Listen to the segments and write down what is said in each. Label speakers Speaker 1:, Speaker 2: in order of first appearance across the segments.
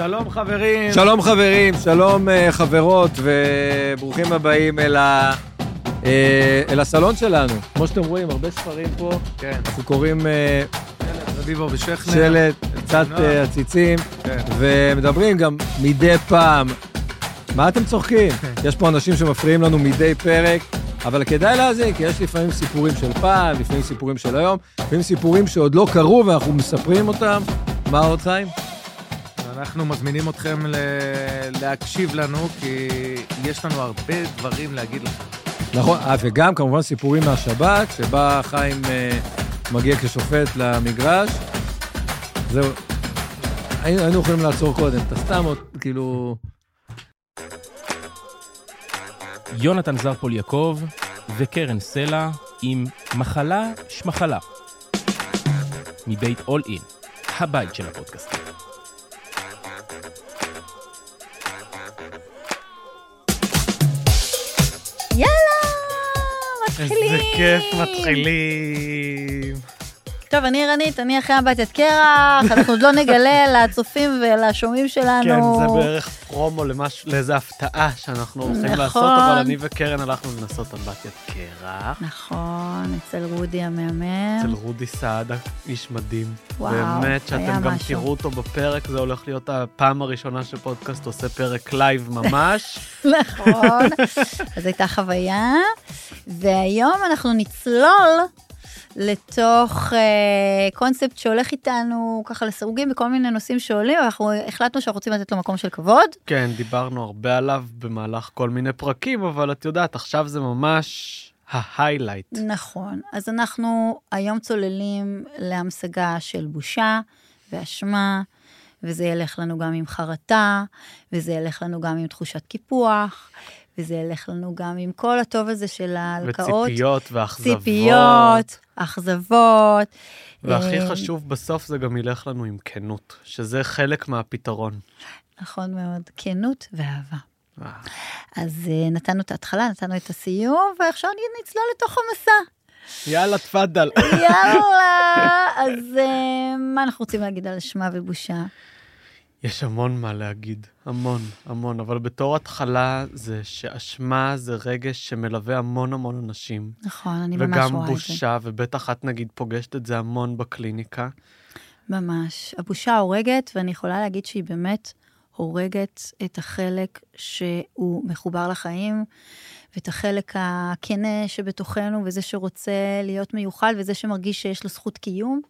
Speaker 1: שלום חברים.
Speaker 2: שלום חברים, שלום אה, חברות, וברוכים הבאים אל, ה, אה, אל הסלון שלנו. כמו שאתם רואים, הרבה ספרים פה.
Speaker 1: כן.
Speaker 2: אנחנו קוראים אה,
Speaker 1: רביבו ושכנר.
Speaker 2: שלט, קצת
Speaker 1: נועם.
Speaker 2: אה, עציצים,
Speaker 1: כן.
Speaker 2: ומדברים גם מדי פעם. מה אתם צוחקים?
Speaker 1: כן.
Speaker 2: יש פה אנשים שמפריעים לנו מדי פרק, אבל כדאי להאזין, כי יש לפעמים סיפורים של פעם, לפעמים סיפורים של היום, לפעמים סיפורים שעוד לא קרו ואנחנו מספרים אותם. מה עוד, חיים?
Speaker 1: אנחנו מזמינים אתכם ל... להקשיב לנו, כי יש לנו הרבה דברים להגיד לכם.
Speaker 2: נכון, אה, וגם כמובן סיפורים מהשבת, שבה חיים אה, מגיע כשופט למגרש. זהו. היינו, היינו יכולים לעצור קודם, אתה סתם עוד, כאילו...
Speaker 3: יונתן זרפול יעקב וקרן סלע עם מחלה שמחלה. מבית אול אין, הבית של הפודקאסטים.
Speaker 4: מתחילים.
Speaker 1: איזה כיף, מתחילים.
Speaker 4: טוב, אני ערנית, אני אחרי אמבטיית קרח, אנחנו עוד לא נגלה לצופים ולשומעים שלנו.
Speaker 1: כן, זה בערך פרומו למשהו, לאיזה הפתעה שאנחנו הולכים
Speaker 4: נכון.
Speaker 1: לעשות, אבל אני וקרן הלכנו לנסות אמבטיית קרח.
Speaker 4: נכון, אצל רודי המהמם.
Speaker 1: אצל רודי סעדה, איש מדהים.
Speaker 4: וואו,
Speaker 1: באמת,
Speaker 4: היה
Speaker 1: שאתם גם
Speaker 4: משהו.
Speaker 1: תראו אותו בפרק, זה הולך להיות הפעם הראשונה שפודקאסט עושה פרק live ממש.
Speaker 4: נכון, אז הייתה חוויה. והיום אנחנו נצלול לתוך אה, קונספט שהולך איתנו ככה לסירוגין בכל מיני נושאים שעולים, ואנחנו החלטנו שאנחנו רוצים לתת לו מקום של כבוד.
Speaker 1: כן, דיברנו הרבה עליו במהלך כל מיני פרקים, אבל את יודעת, עכשיו זה ממש ה highlight.
Speaker 4: נכון, אז אנחנו היום צוללים להמשגה של בושה ואשמה, וזה ילך לנו גם עם חרטה, וזה ילך לנו גם עם תחושת קיפוח, וזה ילך לנו גם עם כל הטוב הזה של ההלקאות.
Speaker 1: וציפיות ואכזבות.
Speaker 4: ציפיות, אכזבות.
Speaker 1: והכי
Speaker 4: אה,
Speaker 1: חשוב בסוף זה גם ילך לנו עם כנות, שזה חלק מהפתרון.
Speaker 4: נכון מאוד, כנות ואהבה.
Speaker 1: וואו.
Speaker 4: אז אה, נתנו את ההתחלה, נתנו את הסיום, ועכשיו נצלול לתוך המסע.
Speaker 1: יאללה, תפאדל.
Speaker 4: יאללה, אז אה, מה אנחנו רוצים להגיד על אשמה ובושה?
Speaker 1: יש המון מה להגיד, המון, המון, אבל בתור התחלה זה שאשמה זה רגש שמלווה המון המון אנשים.
Speaker 4: נכון, אני ממש
Speaker 1: וגם
Speaker 4: רואה את זה.
Speaker 1: בושה, ובטח את נגיד פוגשת את זה המון בקליניקה.
Speaker 4: ממש. הבושה הורגת, ואני יכולה להגיד שהיא באמת הורגת את החלק שהוא מחובר לחיים, ואת החלק הכנה שבתוכנו, וזה שרוצה להיות מיוחד, וזה שמרגיש שיש לו זכות קיום.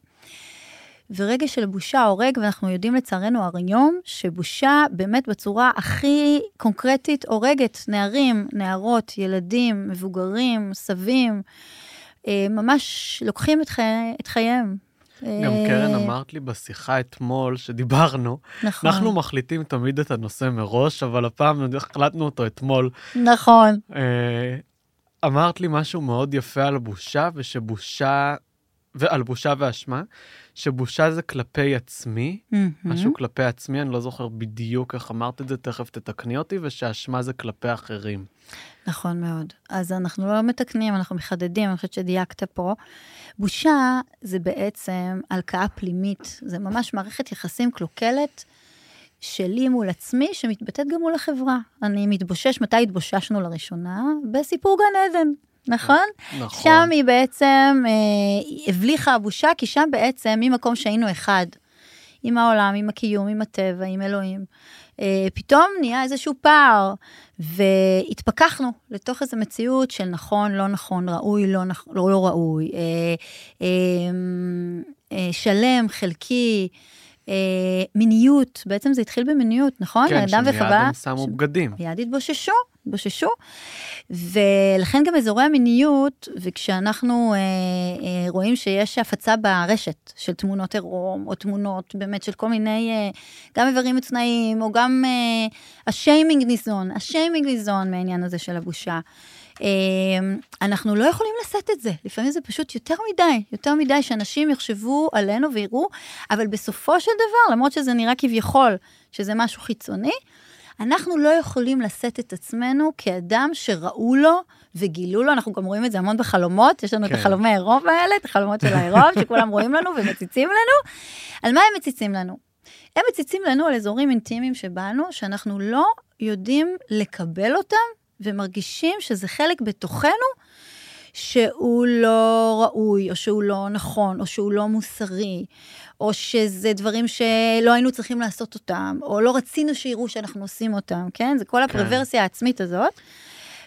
Speaker 4: ורגש של בושה הורג, ואנחנו יודעים לצערנו היום, שבושה באמת בצורה הכי קונקרטית הורגת נערים, נערות, ילדים, מבוגרים, סבים, אה, ממש לוקחים את, חי... את חייהם.
Speaker 1: גם
Speaker 4: אה,
Speaker 1: קרן אמרת לי בשיחה אתמול שדיברנו,
Speaker 4: נכון,
Speaker 1: אנחנו מחליטים תמיד את הנושא מראש, אבל הפעם החלטנו אותו אתמול.
Speaker 4: נכון,
Speaker 1: אה, אמרת לי משהו מאוד יפה על בושה, ושבושה, ועל בושה ואשמה, שבושה זה כלפי עצמי,
Speaker 4: מהמם.
Speaker 1: משהו כלפי עצמי, אני לא זוכר בדיוק איך אמרת את זה, תכף תתקני אותי, ושאשמה זה כלפי אחרים.
Speaker 4: נכון מאוד. אז אנחנו לא מתקנים, אנחנו מחדדים, אני חושבת שדייקת פה. בושה זה בעצם הלקאה פנימית, זה ממש מערכת יחסים קלוקלת שלי מול עצמי, שמתבטאת גם מול החברה. אני מתבושש, מתי התבוששנו לראשונה? בסיפור גן עדן. נכון?
Speaker 1: נכון.
Speaker 4: שם היא בעצם אה, הבליחה הבושה, כי שם בעצם, ממקום שהיינו אחד, עם העולם, עם הקיום, עם הטבע, עם אלוהים, אה, פתאום נהיה איזשהו פער, והתפכחנו לתוך איזו מציאות של נכון, לא נכון, ראוי, לא, נכ- לא, לא ראוי, אה, אה, אה, שלם, חלקי. אה, מיניות, בעצם זה התחיל במיניות, נכון?
Speaker 1: כן,
Speaker 4: אדם
Speaker 1: שמיד
Speaker 4: וחווה-
Speaker 1: הם שמו בגדים.
Speaker 4: מיד התבוששו, התבוששו. ולכן גם אזורי המיניות, וכשאנחנו אה, אה, רואים שיש הפצה ברשת של תמונות עירום, או תמונות באמת של כל מיני, אה, גם איברים מצנעים, או גם אה, השיימינג ניזון, השיימינג ניזון מהעניין הזה של הבושה. אה, אנחנו לא יכולים לשאת את זה, לפעמים זה פשוט יותר מדי, יותר מדי שאנשים יחשבו עלינו ויראו, אבל בסופו של דבר, למרות שזה נראה כביכול שזה משהו חיצוני, אנחנו לא יכולים לשאת את עצמנו כאדם שראו לו וגילו לו, אנחנו גם רואים את זה המון בחלומות, יש לנו
Speaker 1: כן.
Speaker 4: את החלומי העירום האלה, את החלומות של העירום, שכולם רואים לנו ומציצים לנו. על מה הם מציצים לנו? הם מציצים לנו על אזורים אינטימיים שבנו, שאנחנו לא יודעים לקבל אותם, ומרגישים שזה חלק בתוכנו, שהוא לא ראוי, או שהוא לא נכון, או שהוא לא מוסרי, או שזה דברים שלא היינו צריכים לעשות אותם, או לא רצינו שיראו שאנחנו עושים אותם, כן? זה כל הפרוורסיה העצמית הזאת.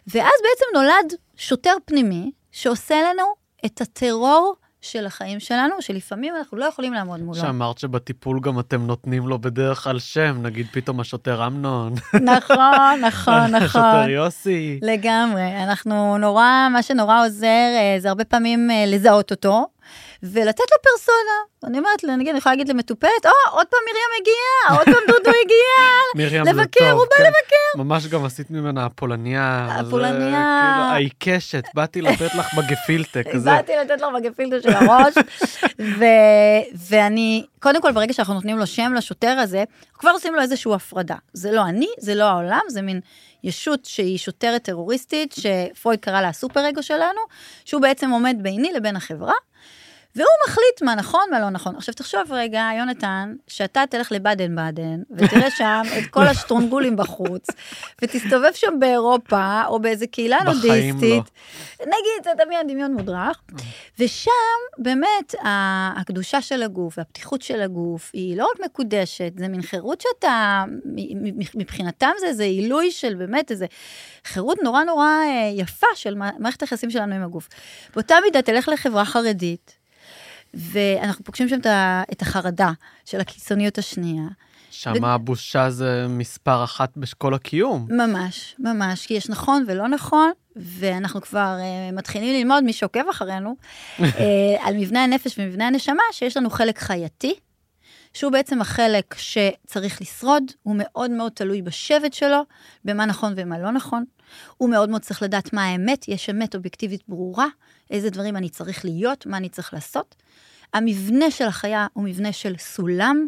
Speaker 4: ואז בעצם נולד שוטר פנימי, שעושה לנו את הטרור של החיים שלנו, שלפעמים אנחנו לא יכולים לעמוד מולו.
Speaker 1: שאמרת שבטיפול גם אתם נותנים לו בדרך כלל שם, נגיד פתאום השוטר אמנון.
Speaker 4: נכון, נכון, נכון.
Speaker 1: השוטר יוסי.
Speaker 4: לגמרי. אנחנו נורא, מה שנורא עוזר אה, זה הרבה פעמים אה, לזהות אותו, ולתת לו פרסונה. אני אומרת, נגיד, אני יכולה להגיד למטופלת, או, עוד פעם מרים הגיעה, עוד פעם דודו הגיע. לבקר, הוא בא
Speaker 1: כן.
Speaker 4: לבקר.
Speaker 1: ממש גם עשית ממנה הפולניה. זה
Speaker 4: הפולניה.
Speaker 1: כאילו העיקשת, באתי לתת לך בגפילטה כזה.
Speaker 4: באתי לתת לו בגפילטה של הראש, ואני, קודם כל, ברגע שאנחנו נותנים לו שם לשוטר הזה, כבר עושים לו איזושהי הפרדה. זה לא אני, זה לא העולם, זה מין ישות שהיא שוטרת טרוריסטית, שפרויד קרא לה הסופר-אגו שלנו, שהוא בעצם עומד ביני לבין החברה, והוא מחליט מה נכון, מה לא נכון. עכשיו תחשוב רגע, יונתן, שאתה תלך לבאדן באדן, ותראה שם את כל השטרונגולים בחוץ, ותסתובב שם באירופה, או באיזה קהילה
Speaker 1: בחיים
Speaker 4: נודיסטית. נגיד, אתה תדמיין דמיון מודרך, ושם באמת הקדושה של הגוף והפתיחות של הגוף היא לא רק מקודשת, זה מין חירות שאתה, מבחינתם זה איזה עילוי של באמת איזה חירות נורא נורא אה, יפה של מע- מערכת היחסים שלנו עם הגוף. באותה מידה תלך לחברה חרדית, ואנחנו פוגשים שם את החרדה של הקיצוניות השנייה.
Speaker 1: שם הבושה זה מספר אחת בשכל הקיום.
Speaker 4: ממש, ממש, כי יש נכון ולא נכון, ואנחנו כבר uh, מתחילים ללמוד, מי שעוקב אחרינו, uh, על מבנה הנפש ומבנה הנשמה, שיש לנו חלק חייתי, שהוא בעצם החלק שצריך לשרוד, הוא מאוד מאוד תלוי בשבט שלו, במה נכון ומה לא נכון. הוא מאוד מאוד צריך לדעת מה האמת, יש אמת אובייקטיבית ברורה, איזה דברים אני צריך להיות, מה אני צריך לעשות. המבנה של החיה הוא מבנה של סולם,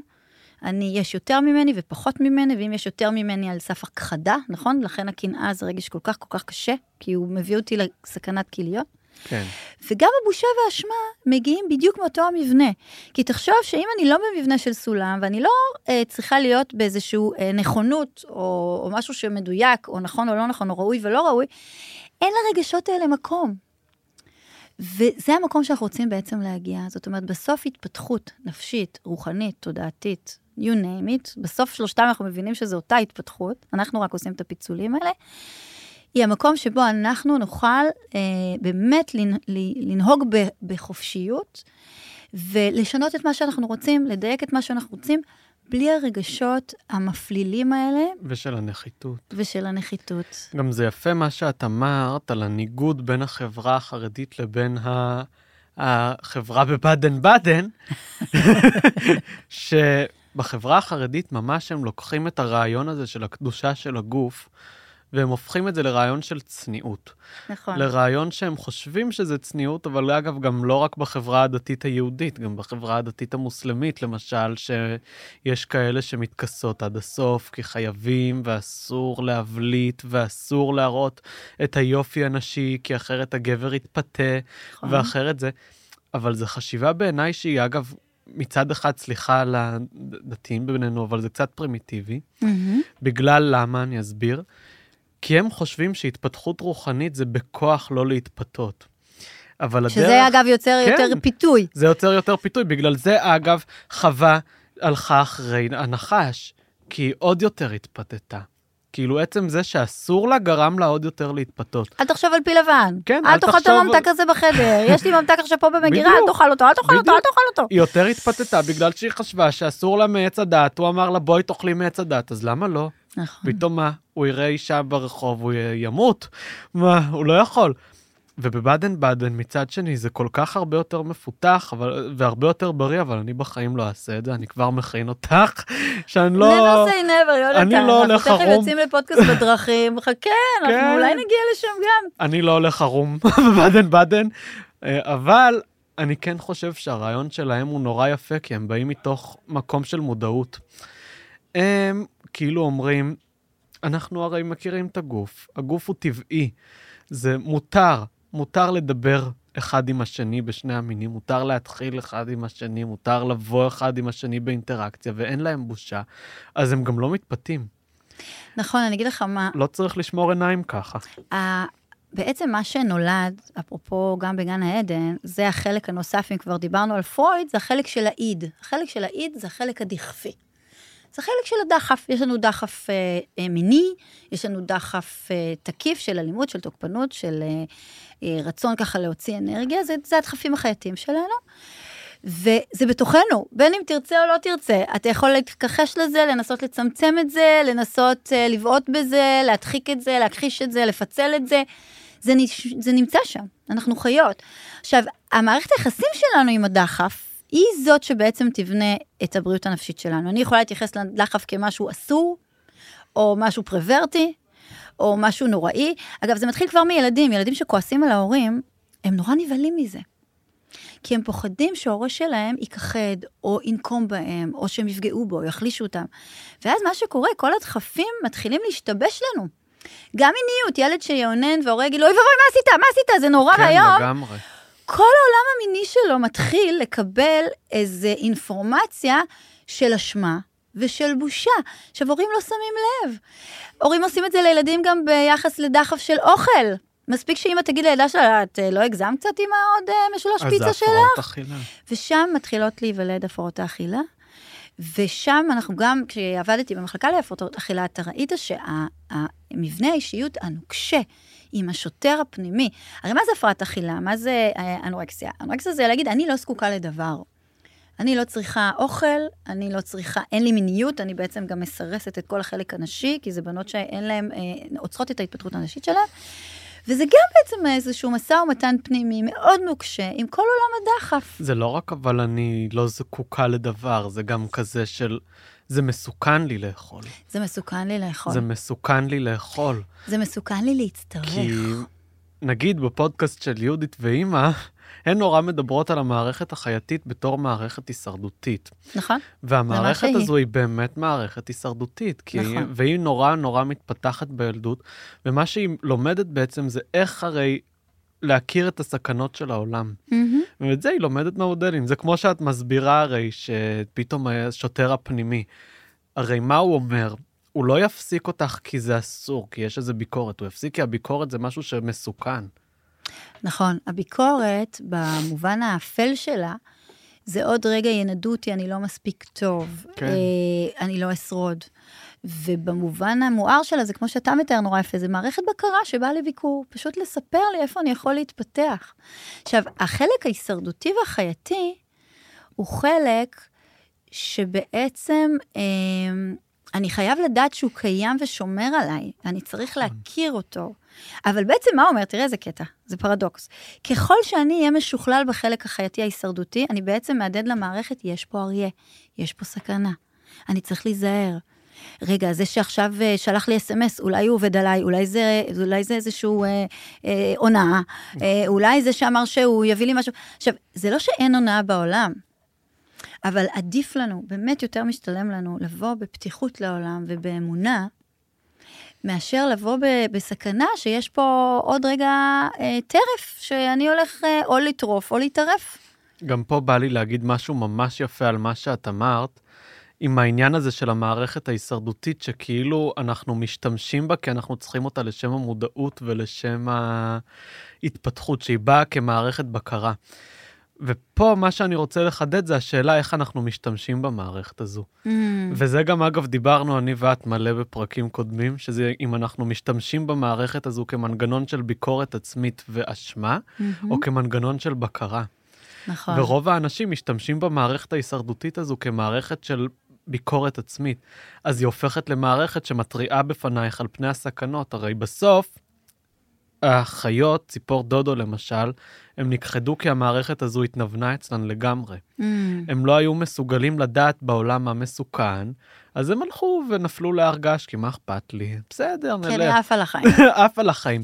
Speaker 4: אני, יש יותר ממני ופחות ממני, ואם יש יותר ממני על סף הכחדה, נכון? לכן הקנאה זה רגש כל כך כל כך קשה, כי הוא מביא אותי לסכנת כליות.
Speaker 1: כן.
Speaker 4: וגם הבושה והאשמה מגיעים בדיוק מאותו המבנה. כי תחשוב שאם אני לא במבנה של סולם, ואני לא אה, צריכה להיות באיזושהי אה, נכונות, או, או משהו שמדויק, או נכון או לא נכון, או ראוי ולא ראוי, אין לרגשות האלה מקום. וזה המקום שאנחנו רוצים בעצם להגיע. זאת אומרת, בסוף התפתחות נפשית, רוחנית, תודעתית, you name it, בסוף שלושתם אנחנו מבינים שזו אותה התפתחות, אנחנו רק עושים את הפיצולים האלה, היא המקום שבו אנחנו נוכל אה, באמת לנ, לנהוג ב, בחופשיות ולשנות את מה שאנחנו רוצים, לדייק את מה שאנחנו רוצים, בלי הרגשות המפלילים האלה
Speaker 1: ושל הנחיתות.
Speaker 4: ושל הנחיתות.
Speaker 1: גם זה יפה מה שאת אמרת על הניגוד בין החברה החרדית לבין ה... החברה בבאדן באדן, שבחברה החרדית ממש הם לוקחים את הרעיון הזה של הקדושה של הגוף, והם הופכים את זה לרעיון של צניעות.
Speaker 4: נכון.
Speaker 1: לרעיון שהם חושבים שזה צניעות, אבל אגב, גם לא רק בחברה הדתית היהודית, גם בחברה הדתית המוסלמית, למשל, שיש כאלה שמתכסות עד הסוף, כי חייבים ואסור להבליט ואסור להראות את היופי הנשי, כי אחרת הגבר יתפתה,
Speaker 4: נכון.
Speaker 1: ואחרת זה... אבל זו חשיבה בעיניי שהיא, אגב, מצד אחד, סליחה על הדתיים בינינו, אבל זה קצת פרימיטיבי.
Speaker 4: מהמם.
Speaker 1: בגלל למה, אני אסביר. כי הם חושבים שהתפתחות רוחנית זה בכוח לא להתפתות. אבל הדרך...
Speaker 4: שזה אגב יוצר
Speaker 1: כן.
Speaker 4: יותר פיתוי.
Speaker 1: זה יוצר יותר פיתוי. בגלל זה, אגב, חווה הלכה אחרי הנחש, כי היא עוד יותר התפתתה. כאילו, עצם זה שאסור לה גרם לה עוד יותר להתפתות.
Speaker 4: אל תחשוב על פיל לבן.
Speaker 1: כן,
Speaker 4: אל
Speaker 1: אל
Speaker 4: תאכל את
Speaker 1: תחשוב-
Speaker 4: הממתק הזה בחדר. יש לי ממתק עכשיו פה במגירה. אל תאכל אותו, אל תאכל אותו, אל. תאכל אותו.
Speaker 1: היא יותר התפתתה בגלל שהיא חשבה שאסור לה מעץ הדת, הוא אמר לה, בואי תאכלי מעץ הדת, אז למה לא?
Speaker 4: נכון.
Speaker 1: פתאום מה? הוא יראה אישה ברחוב, הוא ימות? מה? הוא לא יכול. ובבאדן באדן מצד שני זה כל כך הרבה יותר מפותח אבל, והרבה יותר בריא, אבל אני בחיים לא אעשה את זה, אני כבר מכין אותך, שאני לא...
Speaker 4: never say never, יונתן.
Speaker 1: אני לא הולך
Speaker 4: אנחנו תכף
Speaker 1: ערום.
Speaker 4: יוצאים לפודקאסט בדרכים, חכה, אנחנו
Speaker 1: כן.
Speaker 4: אולי נגיע לשם גם.
Speaker 1: אני לא הולך ערום בבאדן באדן, אה, אבל אני כן חושב שהרעיון שלהם הוא נורא יפה, כי הם באים מתוך מקום של מודעות. הם כאילו אומרים, אנחנו הרי מכירים את הגוף, הגוף הוא טבעי, זה מותר, מותר לדבר אחד עם השני בשני המינים, מותר להתחיל אחד עם השני, מותר לבוא אחד עם השני באינטראקציה, ואין להם בושה, אז הם גם לא מתפתים.
Speaker 4: נכון, אני אגיד לך מה,
Speaker 1: לא צריך לשמור עיניים ככה.
Speaker 4: בעצם מה שנולד, אפרופו גם בגן העדן, זה החלק הנוסף, אם כבר דיברנו על פרויד, זה החלק של האיד. החלק של האיד זה החלק הדכפי. זה חלק של הדחף, יש לנו דחף אה, אה, מיני, יש לנו דחף אה, תקיף של אלימות, של תוקפנות, של אה, אה, רצון ככה להוציא אנרגיה, זה, זה הדחפים החייתיים שלנו. וזה בתוכנו, בין אם תרצה או לא תרצה. אתה יכול להתכחש לזה, לנסות לצמצם את זה, לנסות uh, לבעוט בזה, להדחיק את זה, להכחיש את זה, לפצל את זה. זה, נש... זה נמצא שם, אנחנו חיות. עכשיו, המערכת היחסים שלנו עם הדחף, היא זאת שבעצם תבנה את הבריאות הנפשית שלנו. אני יכולה להתייחס לדחף כמשהו אסור, או משהו פרוורטי, או משהו נוראי. אגב, זה מתחיל כבר מילדים, ילדים שכועסים על ההורים, הם נורא נבהלים מזה. כי הם פוחדים שההורה שלהם ייכחד, או ינקום בהם, או שהם יפגעו בו, יחלישו אותם. ואז מה שקורה, כל הדחפים מתחילים להשתבש לנו. גם מיניות, ילד שיאונן והורה יגיד לו, אוי ואבוי, מה עשית? מה עשית? זה נורא
Speaker 1: כן,
Speaker 4: ואיום.
Speaker 1: לגמרי.
Speaker 4: כל העולם המיני שלו מתחיל לקבל איזו אינפורמציה של אשמה ושל בושה. עכשיו, הורים לא שמים לב. הורים עושים את זה לילדים גם ביחס לדחף של אוכל. מספיק שאמא תגיד לילדה שלה, את אה, לא הגזמת קצת עם העוד אה, משולש
Speaker 1: אז
Speaker 4: פיצה
Speaker 1: זה
Speaker 4: שלך?
Speaker 1: הפרעות אכילה.
Speaker 4: ושם מתחילות להיוולד הפרעות האכילה. ושם אנחנו גם, כשעבדתי במחלקה להפרעות אכילה, אתה ראית שהמבנה האישיות הנוקשה עם השוטר הפנימי, הרי מה זה הפרעת אכילה? מה זה אה, אנורקסיה? אנורקסיה זה להגיד, אני לא זקוקה לדבר. אני לא צריכה אוכל, אני לא צריכה, אין לי מיניות, אני בעצם גם מסרסת את כל החלק הנשי, כי זה בנות שאין להן, אה, עוצרות את ההתפתחות הנשית שלהן. וזה גם בעצם איזשהו משא ומתן פנימי מאוד נוקשה עם כל עולם הדחף.
Speaker 1: זה לא רק אבל אני לא זקוקה לדבר, זה גם כזה של... זה מסוכן לי לאכול.
Speaker 4: זה מסוכן לי לאכול.
Speaker 1: זה מסוכן לי לאכול.
Speaker 4: זה מסוכן לי להצטרך.
Speaker 1: כי נגיד בפודקאסט של יהודית ואימא, הן נורא מדברות על המערכת החייתית בתור מערכת הישרדותית.
Speaker 4: נכון?
Speaker 1: והמערכת. הזו היא באמת מערכת הישרדותית, כי
Speaker 4: נכון.
Speaker 1: והיא נורא נורא מתפתחת בילדות, ומה שהיא לומדת בעצם זה איך הרי להכיר את הסכנות של העולם.
Speaker 4: מהמם.
Speaker 1: ואת זה היא לומדת מהמודלים. זה כמו שאת מסבירה הרי שפתאום השוטר הפנימי, הרי מה הוא אומר? הוא לא יפסיק אותך כי זה אסור, כי יש איזו ביקורת, הוא יפסיק כי הביקורת זה משהו שמסוכן.
Speaker 4: נכון. הביקורת, במובן האפל שלה, זה עוד רגע ינדו אותי, אני לא מספיק טוב,
Speaker 1: כן.
Speaker 4: אה, אני לא אשרוד. ובמובן המואר שלה, זה כמו שאתה מתאר נורא יפה, זה מערכת בקרה שבאה לביקור, פשוט לספר לי איפה אני יכול להתפתח. עכשיו, החלק ההישרדותי והחייתי הוא חלק שבעצם אה, אני חייב לדעת שהוא קיים ושומר עליי, אני צריך להכיר אותו. אבל בעצם מה אומר? תראה איזה קטע, זה פרדוקס. ככל שאני אהיה משוכלל בחלק החייתי ההישרדותי, אני בעצם מהדהד למערכת, יש פה אריה, יש פה סכנה, אני צריך להיזהר. רגע, זה שעכשיו אה, שלח לי אס.אם.אס, אולי הוא עובד עליי, אולי זה, אולי זה איזשהו אה, אה, הונאה, אה, אולי זה שאמר שהוא יביא לי משהו. עכשיו, זה לא שאין הונאה בעולם, אבל עדיף לנו, באמת יותר משתלם לנו, לבוא בפתיחות לעולם ובאמונה, מאשר לבוא ב- בסכנה שיש פה עוד רגע אה, טרף, שאני הולך אה, או לטרוף או להתערף.
Speaker 1: גם פה בא לי להגיד משהו ממש יפה על מה שאת אמרת, עם העניין הזה של המערכת ההישרדותית, שכאילו אנחנו משתמשים בה כי אנחנו צריכים אותה לשם המודעות ולשם ההתפתחות, שהיא באה כמערכת בקרה. ופה מה שאני רוצה לחדד זה השאלה איך אנחנו משתמשים במערכת הזו.
Speaker 4: Mm,
Speaker 1: וזה גם, אגב, דיברנו אני ואת מלא בפרקים קודמים, שזה אם אנחנו משתמשים במערכת הזו כמנגנון של ביקורת עצמית ואשמה,
Speaker 4: מהמם.
Speaker 1: או כמנגנון של בקרה.
Speaker 4: נכון.
Speaker 1: ורוב האנשים משתמשים במערכת ההישרדותית הזו כמערכת של ביקורת עצמית. אז היא הופכת למערכת שמתריעה בפנייך על פני הסכנות. הרי בסוף, החיות, ציפור דודו למשל, הם נכחדו כי המערכת הזו התנוונה אצלן לגמרי.
Speaker 4: Mm,
Speaker 1: הם לא היו מסוגלים לדעת בעולם מה מסוכן, אז הם הלכו ונפלו להר געש, כי מה אכפת לי? בסדר,
Speaker 4: כן,
Speaker 1: נלך.
Speaker 4: עף על החיים.
Speaker 1: עף על החיים.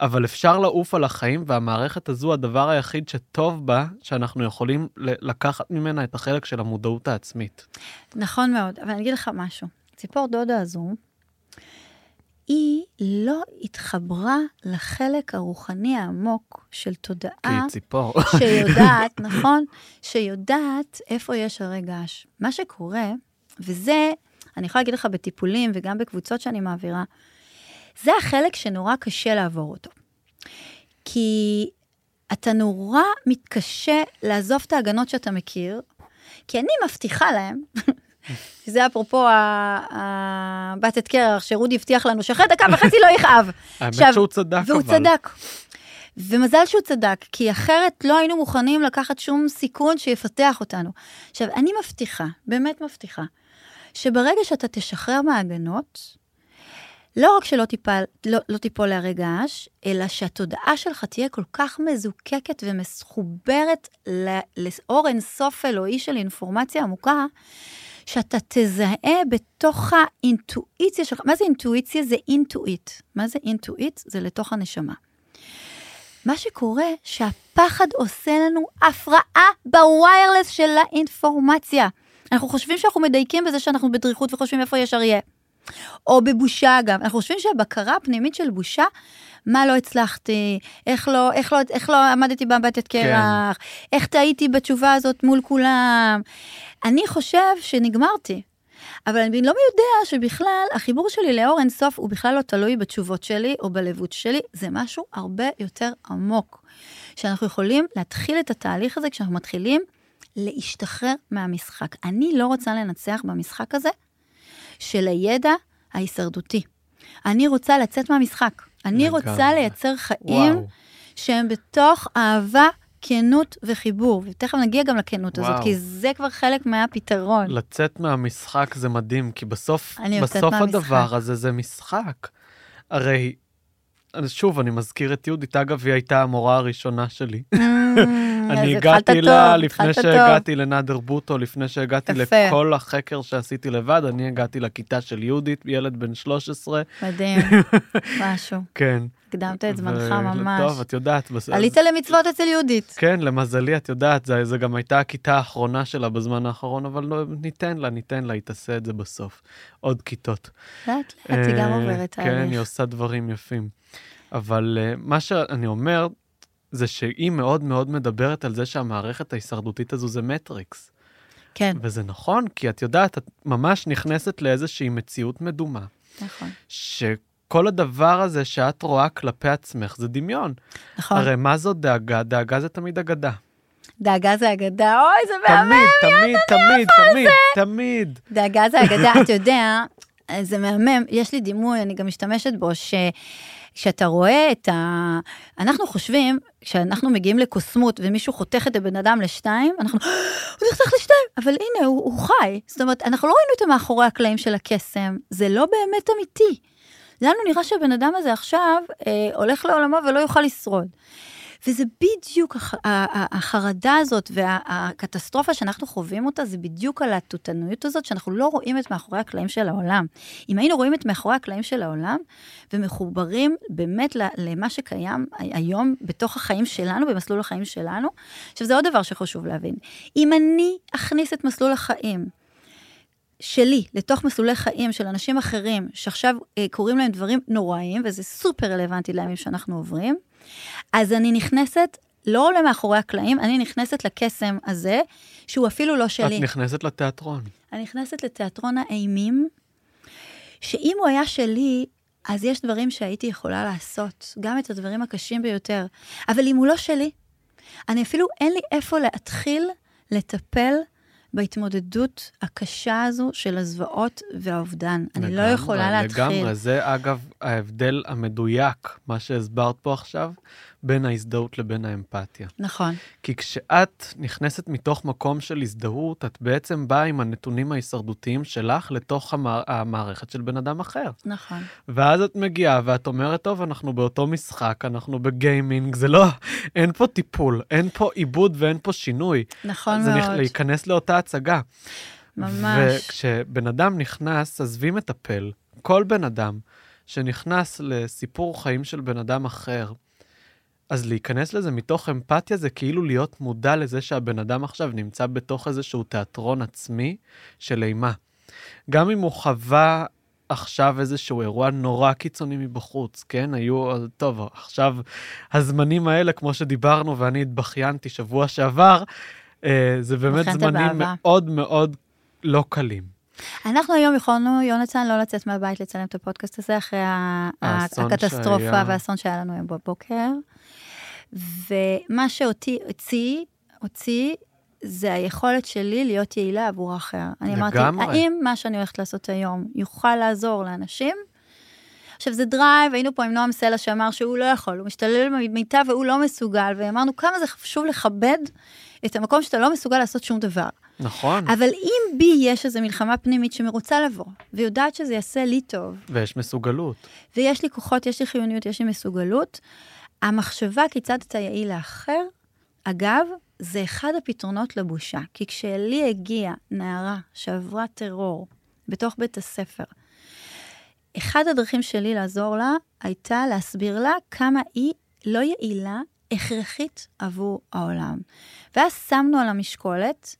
Speaker 1: אבל אפשר לעוף על החיים, והמערכת הזו, הדבר היחיד שטוב בה, שאנחנו יכולים לקחת ממנה את החלק של המודעות העצמית.
Speaker 4: נכון מאוד, אבל אני אגיד לך משהו. ציפור דודה הזו, היא לא התחברה לחלק הרוחני העמוק של
Speaker 1: כי
Speaker 4: תודעה
Speaker 1: היא ציפור.
Speaker 4: שיודעת, נכון? שיודעת איפה יש הרגש. מה שקורה, וזה, אני יכולה להגיד לך בטיפולים וגם בקבוצות שאני מעבירה, זה החלק שנורא קשה לעבור אותו. כי אתה נורא מתקשה לעזוב את ההגנות שאתה מכיר, כי אני מבטיחה להם, זה אפרופו הבת את קרח, שרודי הבטיח לנו שאחרי דקה וחצי לא יכאב.
Speaker 1: האמת שהוא צדק, אבל.
Speaker 4: והוא צדק. ומזל שהוא צדק, כי אחרת לא היינו מוכנים לקחת שום סיכון שיפתח אותנו. עכשיו, אני מבטיחה, באמת מבטיחה, שברגע שאתה תשחרר מההגנות, לא רק שלא תיפל, לא, לא תיפול להרי געש, אלא שהתודעה שלך תהיה כל כך מזוקקת ומחוברת לאור אינסוף אלוהי של אינפורמציה עמוקה, שאתה תזהה בתוך האינטואיציה שלך, מה זה אינטואיציה? זה אינטואיט. מה זה אינטואיט? זה לתוך הנשמה. מה שקורה, שהפחד עושה לנו הפרעה בוויירלס של האינפורמציה. אנחנו חושבים שאנחנו מדייקים בזה שאנחנו בדריכות וחושבים איפה יש אריה. או בבושה גם. אנחנו חושבים שהבקרה הפנימית של בושה, מה לא הצלחתי, איך לא, איך לא, איך לא עמדתי במבטת קרח, כן. איך טעיתי בתשובה הזאת מול כולם. אני חושב שנגמרתי. אבל אני לא יודע שבכלל החיבור שלי לאור אינסוף הוא בכלל לא תלוי בתשובות שלי או בלבוש שלי, זה משהו הרבה יותר עמוק. שאנחנו יכולים להתחיל את התהליך הזה כשאנחנו מתחילים להשתחרר מהמשחק. אני לא רוצה לנצח במשחק הזה של הידע ההישרדותי. אני רוצה לצאת מהמשחק. אני. רוצה לייצר חיים
Speaker 1: וואו.
Speaker 4: שהם בתוך אהבה, כנות וחיבור. ותכף נגיע גם לכנות הזאת,
Speaker 1: וואו.
Speaker 4: כי זה כבר חלק מהפתרון.
Speaker 1: לצאת מהמשחק זה מדהים, כי בסוף, בסוף. הדבר הזה זה משחק. הרי, אז שוב, אני מזכיר את יהודית, אגב, היא הייתה המורה הראשונה שלי. אני הגעתי לה לפני. שהגעתי לנאדר בוטו, לפני שהגעתי. לכל החקר שעשיתי לבד, אני הגעתי לכיתה של יהודית, ילד בן 13,
Speaker 4: מדהים, משהו.
Speaker 1: כן.
Speaker 4: הקדמת את זמנך ממש.
Speaker 1: טוב, את יודעת.
Speaker 4: עלית למצוות אצל יהודית.
Speaker 1: כן, למזלי, את יודעת, זה גם הייתה הכיתה האחרונה שלה בזמן האחרון, אבל לא, ניתן לה, ניתן לה, היא תעשה את זה בסוף. עוד כיתות.
Speaker 4: לאט לאט היא גם
Speaker 1: אה,
Speaker 4: עוברת
Speaker 1: כן, היא
Speaker 4: תהליך.
Speaker 1: עושה דברים יפים. אבל אה, מה שאני אומר, זה שהיא מאוד מאוד מדברת על זה שהמערכת ההישרדותית הזו זה מטריקס.
Speaker 4: כן,
Speaker 1: וזה נכון, כי את יודעת, את ממש נכנסת לאיזושהי מציאות מדומה,
Speaker 4: נכון.
Speaker 1: שכל הדבר הזה שאת רואה כלפי עצמך זה דמיון.
Speaker 4: נכון.
Speaker 1: הרי מה זאת דאגה? דאגה זה תמיד אגדה.
Speaker 4: דאגה זה אגדה, אוי, זה מהמם.
Speaker 1: תמיד, תמיד, תמיד, תמיד, תמיד.
Speaker 4: דאגה זה אגדה, אתה יודע, זה מהמם, יש לי דימוי, אני גם משתמשת בו, ש... כשאתה רואה את ה... אנחנו חושבים, כשאנחנו מגיעים לקוסמות ומישהו חותך את הבן אדם לשתיים, אנחנו, הוא נחתך לשתיים, אבל הנה, הוא, הוא חי. זאת אומרת, אנחנו לא ראינו אותו מאחורי הקלעים של הקסם, זה לא באמת אמיתי. לנו נראה שהבן אדם הזה עכשיו אה, הולך לעולמו ולא יוכל לשרוד. וזה בדיוק הח- החרדה הזאת והקטסטרופה שאנחנו חווים אותה, זה בדיוק על התותנויות הזאת, שאנחנו לא רואים את מאחורי הקלעים של העולם. אם היינו רואים את מאחורי הקלעים של העולם, ומחוברים באמת למה שקיים היום בתוך החיים שלנו, במסלול החיים שלנו, עכשיו זה עוד דבר שחשוב להבין. אם אני אכניס את מסלול החיים, שלי לתוך מסלולי חיים של אנשים אחרים, שעכשיו אה, קורים להם דברים נוראיים, וזה סופר רלוונטי לימים שאנחנו עוברים, אז אני נכנסת לא עולה מאחורי הקלעים, אני נכנסת לקסם הזה, שהוא אפילו לא שלי.
Speaker 1: את נכנסת לתיאטרון.
Speaker 4: אני נכנסת לתיאטרון האימים, שאם הוא היה שלי, אז יש דברים שהייתי יכולה לעשות, גם את הדברים הקשים ביותר. אבל אם הוא לא שלי, אני אפילו, אין לי איפה להתחיל לטפל בהתמודדות הקשה הזו של הזוועות והאובדן. אני לא יכולה להתחיל.
Speaker 1: לגמרי, זה אגב ההבדל המדויק, מה שהסברת פה עכשיו, בין ההזדהות לבין האמפתיה.
Speaker 4: נכון,
Speaker 1: כי כשאת נכנסת מתוך מקום של הזדהות, את בעצם באה עם הנתונים ההישרדותיים שלך לתוך המע... המערכת של בן אדם אחר.
Speaker 4: נכון.
Speaker 1: ואז את מגיעה ואת אומרת, טוב, אנחנו באותו משחק, אנחנו בגיימינג, זה לא, אין פה טיפול, אין פה עיבוד ואין פה שינוי.
Speaker 4: נכון
Speaker 1: זה
Speaker 4: מאוד,
Speaker 1: להיכנס לאותה הצגה.
Speaker 4: ממש.
Speaker 1: וכשבן אדם נכנס, עזבי מטפל, כל בן אדם שנכנס לסיפור חיים של בן אדם אחר, אז להיכנס לזה מתוך אמפתיה זה כאילו להיות מודע לזה שהבן אדם עכשיו נמצא בתוך איזשהו תיאטרון עצמי של אימה. גם אם הוא חווה עכשיו איזשהו אירוע נורא קיצוני מבחוץ, כן? היו, טוב, עכשיו הזמנים האלה, כמו שדיברנו ואני התבכיינתי שבוע שעבר, אה, זה באמת זמנים
Speaker 4: באהבה.
Speaker 1: מאוד מאוד לא קלים.
Speaker 4: אנחנו היום יכולנו, יונתן, לא לצאת מהבית לצלם את הפודקאסט הזה אחרי הקטסטרופה
Speaker 1: שהיה.
Speaker 4: והאסון שהיה לנו היום בבוקר. ומה שאותי הוציא, הוציא, זה היכולת שלי להיות יעילה עבור האחר. אני אמרתי,
Speaker 1: לגמרי.
Speaker 4: האם מה שאני הולכת לעשות היום יוכל לעזור לאנשים? עכשיו זה drive, היינו פה עם נועם סלע שאמר שהוא לא יכול, הוא משתולל במיטה והוא לא מסוגל, ואמרנו כמה זה חשוב לכבד את המקום שאתה לא מסוגל לעשות שום דבר.
Speaker 1: נכון,
Speaker 4: אבל אם בי יש איזו מלחמה פנימית שרוצה לבוא, ויודעת שזה יעשה לי טוב,
Speaker 1: ויש מסוגלות.
Speaker 4: ויש לי כוחות, יש לי חיוניות, יש לי מסוגלות, המחשבה כיצד אתה יעיל לאחר, אגב, זה אחד הפתרונות לבושה. כי כשלי הגיעה נערה שעברה טרור בתוך בית הספר, אחד הדרכים שלי לעזור לה הייתה להסביר לה כמה היא לא יעילה, הכרחית עבור העולם. ואז שמנו על המשקולת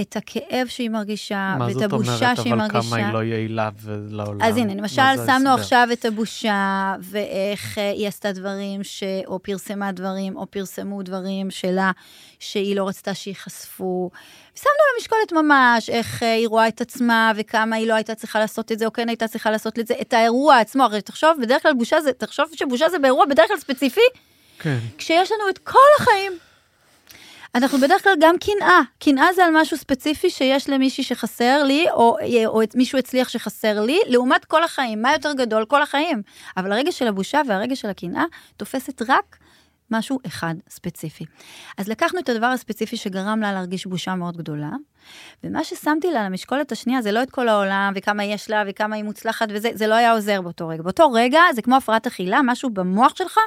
Speaker 4: את הכאב שהיא מרגישה,
Speaker 1: מה
Speaker 4: ואת
Speaker 1: זאת
Speaker 4: הבושה
Speaker 1: אומרת,
Speaker 4: שהיא
Speaker 1: אבל
Speaker 4: מרגישה.
Speaker 1: כמה היא לא יעילה ולעולם?
Speaker 4: אז הנה,
Speaker 1: מה
Speaker 4: למשל, שמנו
Speaker 1: ההסבר?
Speaker 4: עכשיו את הבושה, ואיך אה, היא עשתה דברים, ש... או פרסמה דברים, או פרסמו דברים שלה, שהיא לא רצתה שייחשפו. שמנו על המשקולת ממש, איך אה, היא רואה את עצמה, וכמה היא לא הייתה צריכה לעשות את זה, או כן הייתה צריכה לעשות את זה, את האירוע עצמו. הרי תחשוב, בדרך כלל בושה זה, תחשוב שבושה זה באירוע בדרך כלל ספציפי,
Speaker 1: כן,
Speaker 4: כשיש לנו את כל החיים. אנחנו בדרך כלל גם קנאה. קנאה זה על משהו ספציפי שיש למישהי שחסר לי, או, או מישהו הצליח שחסר לי, לעומת כל החיים. מה יותר גדול? כל החיים. אבל הרגע של הבושה והרגע של הקנאה תופסת רק משהו אחד ספציפי. אז לקחנו את הדבר הספציפי שגרם לה להרגיש בושה מאוד גדולה, ומה ששמתי לה למשקולת השנייה זה לא את כל העולם, וכמה יש לה, וכמה היא מוצלחת וזה, זה לא היה עוזר באותו רגע. באותו רגע זה כמו הפרעת אכילה, משהו במוח שלך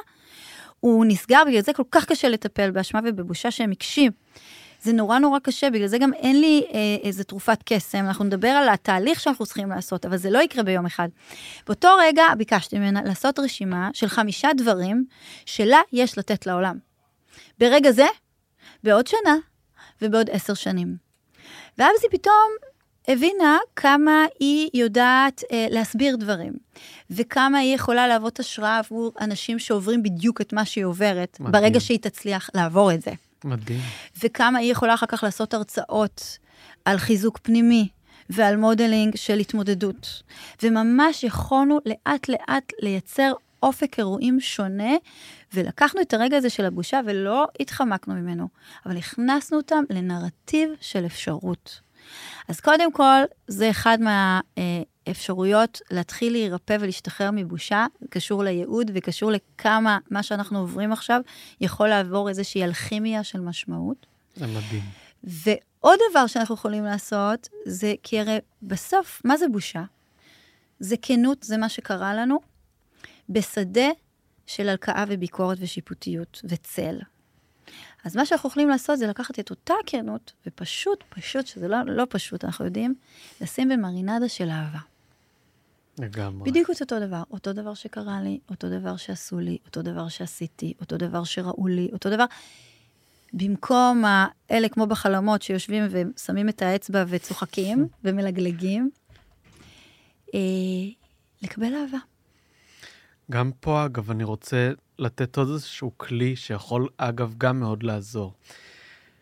Speaker 4: הוא נסגר, בגלל זה כל כך קשה לטפל באשמה ובבושה שהם הקשים. זה נורא נורא קשה, בגלל זה גם אין לי אה, איזה תרופת קסם, אנחנו נדבר על התהליך שאנחנו צריכים לעשות, אבל זה לא יקרה ביום אחד. באותו רגע ביקשתי ממנה לעשות רשימה של חמישה דברים שלה יש לתת לעולם. ברגע זה, בעוד שנה ובעוד עשר שנים. ואז היא פתאום הבינה כמה היא יודעת אה, להסביר דברים, וכמה היא יכולה להוות השראה עבור אנשים שעוברים בדיוק את מה שהיא עוברת,
Speaker 1: מדהים.
Speaker 4: ברגע שהיא תצליח לעבור את זה.
Speaker 1: מדהים.
Speaker 4: וכמה היא יכולה אחר כך לעשות הרצאות על חיזוק פנימי ועל מודלינג של התמודדות. וממש יכולנו לאט לאט לייצר אופק אירועים שונה, ולקחנו את הרגע הזה של הבושה ולא התחמקנו ממנו, אבל הכנסנו אותם לנרטיב של אפשרות. אז קודם כל, זה אחד מהאפשרויות להתחיל להירפא ולהשתחרר מבושה, קשור לייעוד וקשור לכמה מה שאנחנו עוברים עכשיו יכול לעבור איזושהי אלכימיה של משמעות.
Speaker 1: זה מדהים.
Speaker 4: ועוד דבר שאנחנו יכולים לעשות, זה כי הרי בסוף, מה זה בושה? זה כנות, זה מה שקרה לנו, בשדה של הלקאה וביקורת ושיפוטיות וצל. אז מה שאנחנו יכולים לעשות זה לקחת את אותה כנות, ופשוט, פשוט, שזה לא, לא פשוט, אנחנו יודעים, לשים במרינדה של אהבה.
Speaker 1: לגמרי.
Speaker 4: בדיוק את אותו דבר, אותו דבר שקרה לי, אותו דבר שעשו לי, אותו דבר שעשיתי, אותו דבר שראו לי, אותו דבר. במקום האלה, כמו בחלומות, שיושבים ושמים את האצבע וצוחקים ומלגלגים, אה, לקבל אהבה.
Speaker 1: גם פה, אגב, אני רוצה לתת עוד איזשהו כלי שיכול, אגב, גם מאוד לעזור.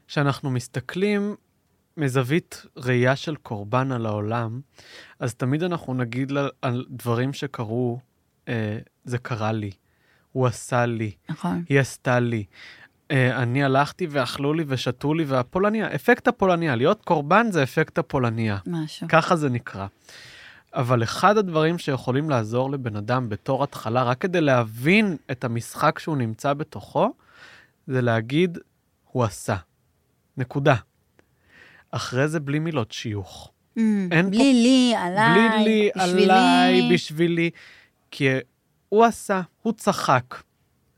Speaker 1: כשאנחנו מסתכלים מזווית ראייה של קורבן על העולם, אז תמיד אנחנו נגיד לה, על דברים שקרו, אה, זה קרה לי, הוא עשה לי,
Speaker 4: נכון.
Speaker 1: היא עשתה לי. אה, אני הלכתי ואכלו לי ושתו לי, והפולניה, אפקט הפולניה, להיות קורבן זה אפקט הפולניה.
Speaker 4: משהו.
Speaker 1: ככה זה נקרא. אבל אחד הדברים שיכולים לעזור לבן אדם בתור התחלה, רק כדי להבין את המשחק שהוא נמצא בתוכו, זה להגיד, הוא עשה. נקודה. אחרי זה בלי מילות שיוך.
Speaker 4: Mm,
Speaker 1: אין
Speaker 4: בלי
Speaker 1: פה-
Speaker 4: לי, עליי,
Speaker 1: בלי לי,
Speaker 4: בשבילי.
Speaker 1: עליי, בשבילי. כי הוא עשה, הוא צחק.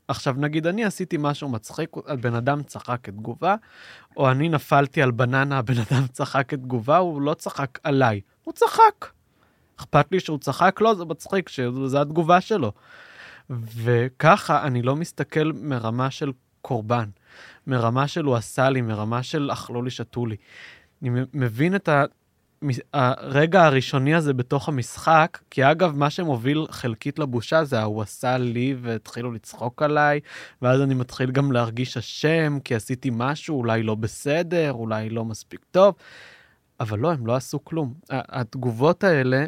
Speaker 1: עכשיו, נגיד, אני עשיתי משהו מצחיק, הבן אדם צחק כתגובה, או אני נפלתי על בננה, הבן אדם צחק כתגובה, הוא לא צחק עליי, הוא צחק. אכפת לי שהוא צחק? לא, זה מצחיק, שזו התגובה שלו. וככה אני לא מסתכל מרמה של קורבן, מרמה של הוא עשה לי, מרמה של אכלו לי, שתו לי. אני מבין את הרגע הראשוני הזה בתוך המשחק, כי אגב, מה שמוביל חלקית לבושה זה ההוא עשה לי והתחילו לצחוק עליי, ואז אני מתחיל גם להרגיש אשם, כי עשיתי משהו אולי לא בסדר, אולי לא מספיק טוב, אבל לא, הם לא עשו כלום. התגובות האלה,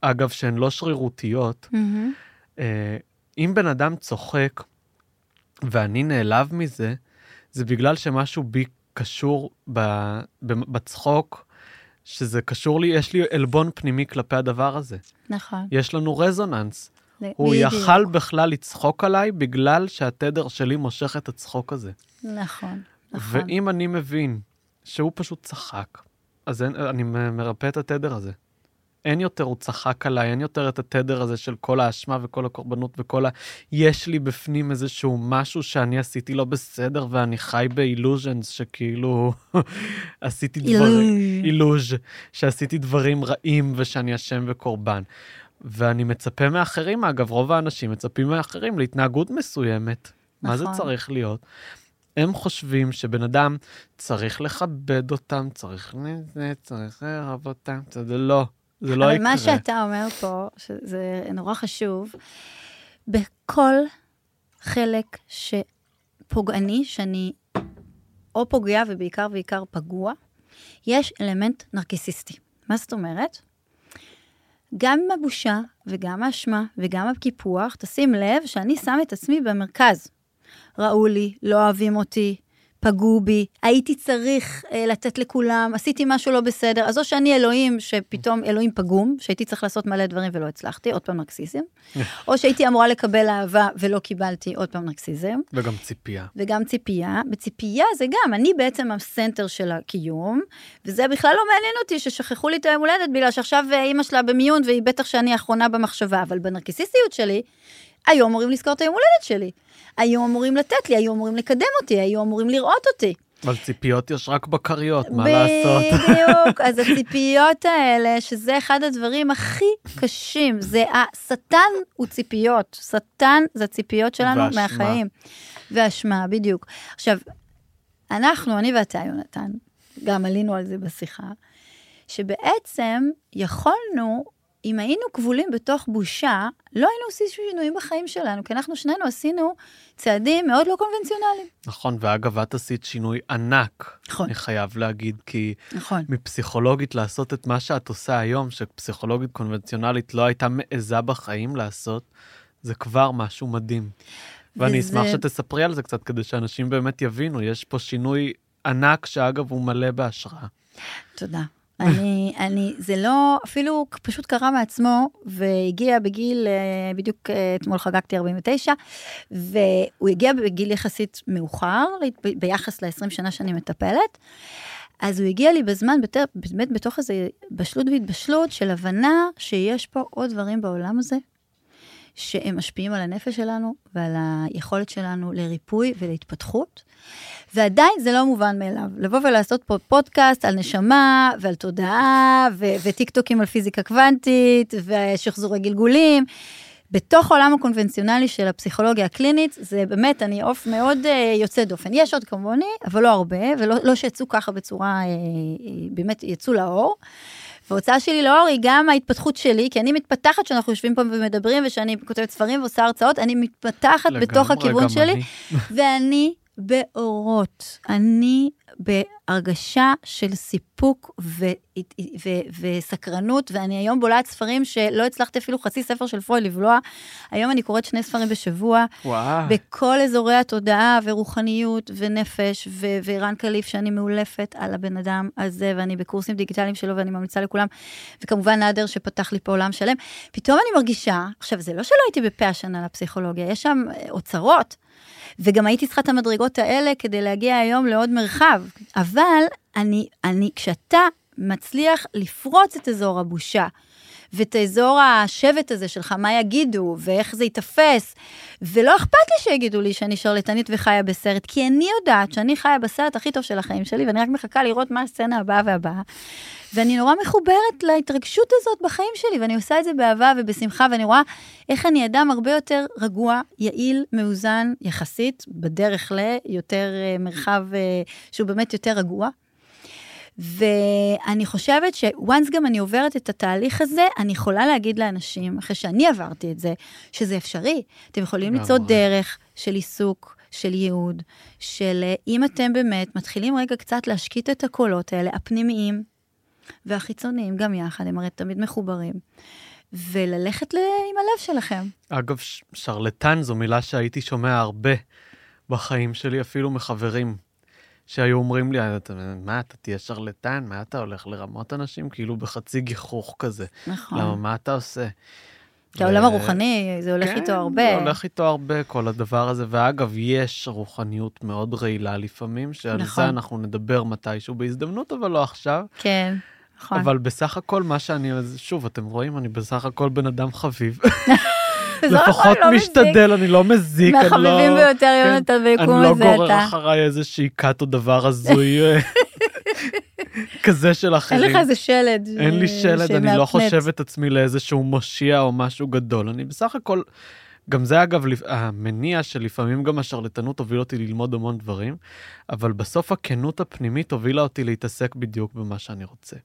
Speaker 1: אגב, שהן לא שרירותיות,
Speaker 4: Mm-hmm.
Speaker 1: אם בן אדם צוחק ואני נעלב מזה, זה בגלל שמשהו בי קשור בצחוק, שזה קשור לי, יש לי עלבון פנימי כלפי הדבר הזה.
Speaker 4: נכון.
Speaker 1: יש לנו רזוננס. הוא
Speaker 4: בדיוק.
Speaker 1: יכל בכלל לצחוק עליי בגלל שהתדר שלי מושך את הצחוק הזה.
Speaker 4: נכון, נכון.
Speaker 1: ואם אני מבין שהוא פשוט צחק, אז אין, אני מרפא את התדר הזה. אין יותר, הוא צחק עליי, אין יותר את התדר הזה של כל האשמה וכל הקורבנות וכל ה... יש לי בפנים איזשהו משהו שאני עשיתי לא בסדר ואני חי באילוז'נס שכאילו עשיתי דברים...
Speaker 4: אילוז'.
Speaker 1: שעשיתי דברים רעים ושאני אשם וקורבן. ואני מצפה מאחרים, אגב, רוב האנשים מצפים מאחרים להתנהגות מסוימת. מה זה
Speaker 4: נכון.
Speaker 1: צריך להיות? הם חושבים שבן אדם צריך לכבד אותם, צריך לזה, צריך לאהוב אותם, זה לא, זה לא
Speaker 4: אבל
Speaker 1: יקרה.
Speaker 4: מה שאתה אומר פה, שזה נורא חשוב, בכל חלק שפוגעני, שאני או פוגע ובעיקר בעיקר פגוע, יש אלמנט נרקיסיסטי. מה זאת אומרת? גם עם הבושה וגם האשמה וגם הקיפוח, תשים לב שאני שם את עצמי במרכז. ראו לי, לא אוהבים אותי, פגעו בי, הייתי צריך אה, לתת לכולם, עשיתי משהו לא בסדר, אז או שאני אלוהים, שפתאום אלוהים פגום, שהייתי צריך לעשות מלא דברים ולא הצלחתי, עוד פעם נרקסיזם, או שהייתי אמורה לקבל אהבה ולא קיבלתי, עוד פעם נרקסיזם,
Speaker 1: וגם ציפייה.
Speaker 4: וגם ציפייה. בציפייה זה גם, אני בעצם הסנטר של הקיום, וזה בכלל לא מעניין אותי ששכחו לי את היום הולדת, בגלל שעכשיו אה, אימא שלה במיון, והיא בטח שאני האחרונה במחשבה, אבל בנרקיסיסטיות שלי, היו אמורים לזכור את היום הולדת שלי. היו אמורים לתת לי, היו אמורים לקדם אותי, היו אמורים לראות אותי.
Speaker 1: אבל ציפיות יש רק בכריות, מה לעשות?
Speaker 4: בדיוק, אז הציפיות האלה, שזה אחד הדברים הכי קשים, זה השטן הוא ציפיות, שטן זה הציפיות שלנו
Speaker 1: ואשמה.
Speaker 4: מהחיים. ואשמה, בדיוק. עכשיו, אנחנו, אני ואתה, יונתן, גם עלינו על זה בשיחה, שבעצם יכולנו, אם היינו כבולים בתוך בושה, לא היינו עושים שינויים בחיים שלנו, כי אנחנו שנינו עשינו צעדים מאוד לא קונבנציונליים.
Speaker 1: נכון, ואגב, את עשית שינוי ענק,
Speaker 4: נכון.
Speaker 1: אני חייב להגיד, כי
Speaker 4: נכון.
Speaker 1: מפסיכולוגית לעשות את מה שאת עושה היום, שפסיכולוגית קונבנציונלית לא הייתה מעיזה בחיים לעשות, זה כבר משהו מדהים. ואני
Speaker 4: וזה-
Speaker 1: אשמח שתספרי על זה קצת, כדי שאנשים באמת יבינו, יש פה שינוי ענק, שאגב, הוא מלא בהשראה.
Speaker 4: תודה. אני, אני, זה לא, אפילו פשוט קרה מעצמו, והגיע בגיל, אה, בדיוק אה, אתמול חגגתי 49, והוא הגיע בגיל יחסית מאוחר, ביחס ל-20 שנה שאני מטפלת, אז הוא הגיע לי בזמן, באמת בתוך איזה בשלות והתבשלות של הבנה שיש פה עוד דברים בעולם הזה, שהם משפיעים על הנפש שלנו ועל היכולת שלנו לריפוי ולהתפתחות. ועדיין זה לא מובן מאליו. לבוא ולעשות פה פודקאסט על נשמה ועל תודעה ו- וטיקטוקים על פיזיקה קוונטית ושחזורי גלגולים. בתוך העולם הקונבנציונלי של הפסיכולוגיה הקלינית, זה באמת, אני עוף מאוד uh, יוצא דופן. יש עוד כמוני, אבל לא הרבה, ולא לא שיצאו ככה בצורה, uh, באמת יצאו לאור. וההוצאה שלי לאור היא גם ההתפתחות שלי, כי אני מתפתחת כשאנחנו יושבים פה ומדברים, ושאני כותבת ספרים ועושה הרצאות, אני מתפתחת בתוך
Speaker 1: לגמרי,
Speaker 4: הכיוון
Speaker 1: גם
Speaker 4: שלי,
Speaker 1: אני.
Speaker 4: ואני באורות. אני בהרגשה של סיפוק ו- ו- וסקרנות, ואני היום בולעת ספרים שלא הצלחתי אפילו חצי ספר של פרויד לבלוע. היום אני קוראת שני ספרים בשבוע,
Speaker 1: וואו.
Speaker 4: בכל אזורי התודעה ורוחניות ונפש, ו- ורן קליף, שאני מאולפת על הבן אדם הזה, ואני בקורסים דיגיטליים שלו, ואני ממליצה לכולם, וכמובן נאדר שפתח לי פה עולם שלם. פתאום אני מרגישה, עכשיו, זה לא שלא הייתי בפה השנה לפסיכולוגיה, יש שם אה, אוצרות. וגם הייתי צריכה את המדרגות האלה כדי להגיע היום לעוד מרחב. אבל אני, אני, כשאתה מצליח לפרוץ את אזור הבושה, ואת אזור השבט הזה שלך, מה יגידו, ואיך זה ייתפס, ולא אכפת לי שיגידו לי שאני שרלטנית וחיה בסרט, כי אני יודעת שאני חיה בסרט הכי טוב של החיים שלי, ואני רק מחכה לראות מה הסצנה הבאה והבאה. ואני נורא מחוברת להתרגשות הזאת בחיים שלי, ואני עושה את זה באהבה ובשמחה, ואני רואה איך אני אדם הרבה יותר רגוע, יעיל, מאוזן, יחסית, בדרך ליותר אה, מרחב אה, שהוא באמת יותר רגוע. ואני חושבת ש-once גם אני עוברת את התהליך הזה, אני יכולה להגיד לאנשים, אחרי שאני עברתי את זה, שזה אפשרי. אתם יכולים. למצוא דרך של עיסוק, של ייעוד, של אה, אם אתם באמת מתחילים רגע קצת להשקיט את הקולות האלה, הפנימיים והחיצוניים גם יחד, הם הרי תמיד מחוברים, וללכת ל- עם הלב שלכם.
Speaker 1: אגב, שרלטן זו מילה שהייתי שומע הרבה בחיים שלי, אפילו מחברים, שהיו אומרים לי, "אתה- מה, אתה תהיה שרלטן? מה אתה הולך לרמות אנשים? כאילו בחצי גיחוך כזה.
Speaker 4: נכון.
Speaker 1: למה, מה אתה עושה?
Speaker 4: כי העולם
Speaker 1: ו-
Speaker 4: הרוחני, זה הולך
Speaker 1: כן,
Speaker 4: איתו
Speaker 1: זה
Speaker 4: הרבה.
Speaker 1: הולך איתו הרבה, כל הדבר הזה. ואגב, יש רוחניות מאוד רעילה לפעמים, שעל
Speaker 4: נכון.
Speaker 1: זה אנחנו נדבר מתישהו בהזדמנות, אבל לא עכשיו.
Speaker 4: כן, נכון.
Speaker 1: אבל בסך הכל, מה שאני... שוב, אתם רואים, אני בסך הכל בן אדם חביב.
Speaker 4: נכון,
Speaker 1: לפחות
Speaker 4: לא.
Speaker 1: משתדל, אני לא מזיק, אני לא...
Speaker 4: מהחביבים ביותר,
Speaker 1: כן,
Speaker 4: יונתן,
Speaker 1: אני
Speaker 4: ביקום
Speaker 1: לא
Speaker 4: הזה
Speaker 1: גורר
Speaker 4: אתה.
Speaker 1: אחריי איזושהי כת או דבר הזוי אה, כזה של
Speaker 4: אין
Speaker 1: אחרים.
Speaker 4: לך איזה שלד.
Speaker 1: אין לי שלד, אני לא. חושב את עצמי לאיזשהו מושיע או משהו גדול. אני בסך הכל, גם זה אגב המניע שלפעמים גם השרלטנות הוביל אותי ללמוד המון דברים, אבל בסוף הכנות הפנימית הובילה אותי להתעסק בדיוק במה שאני רוצה.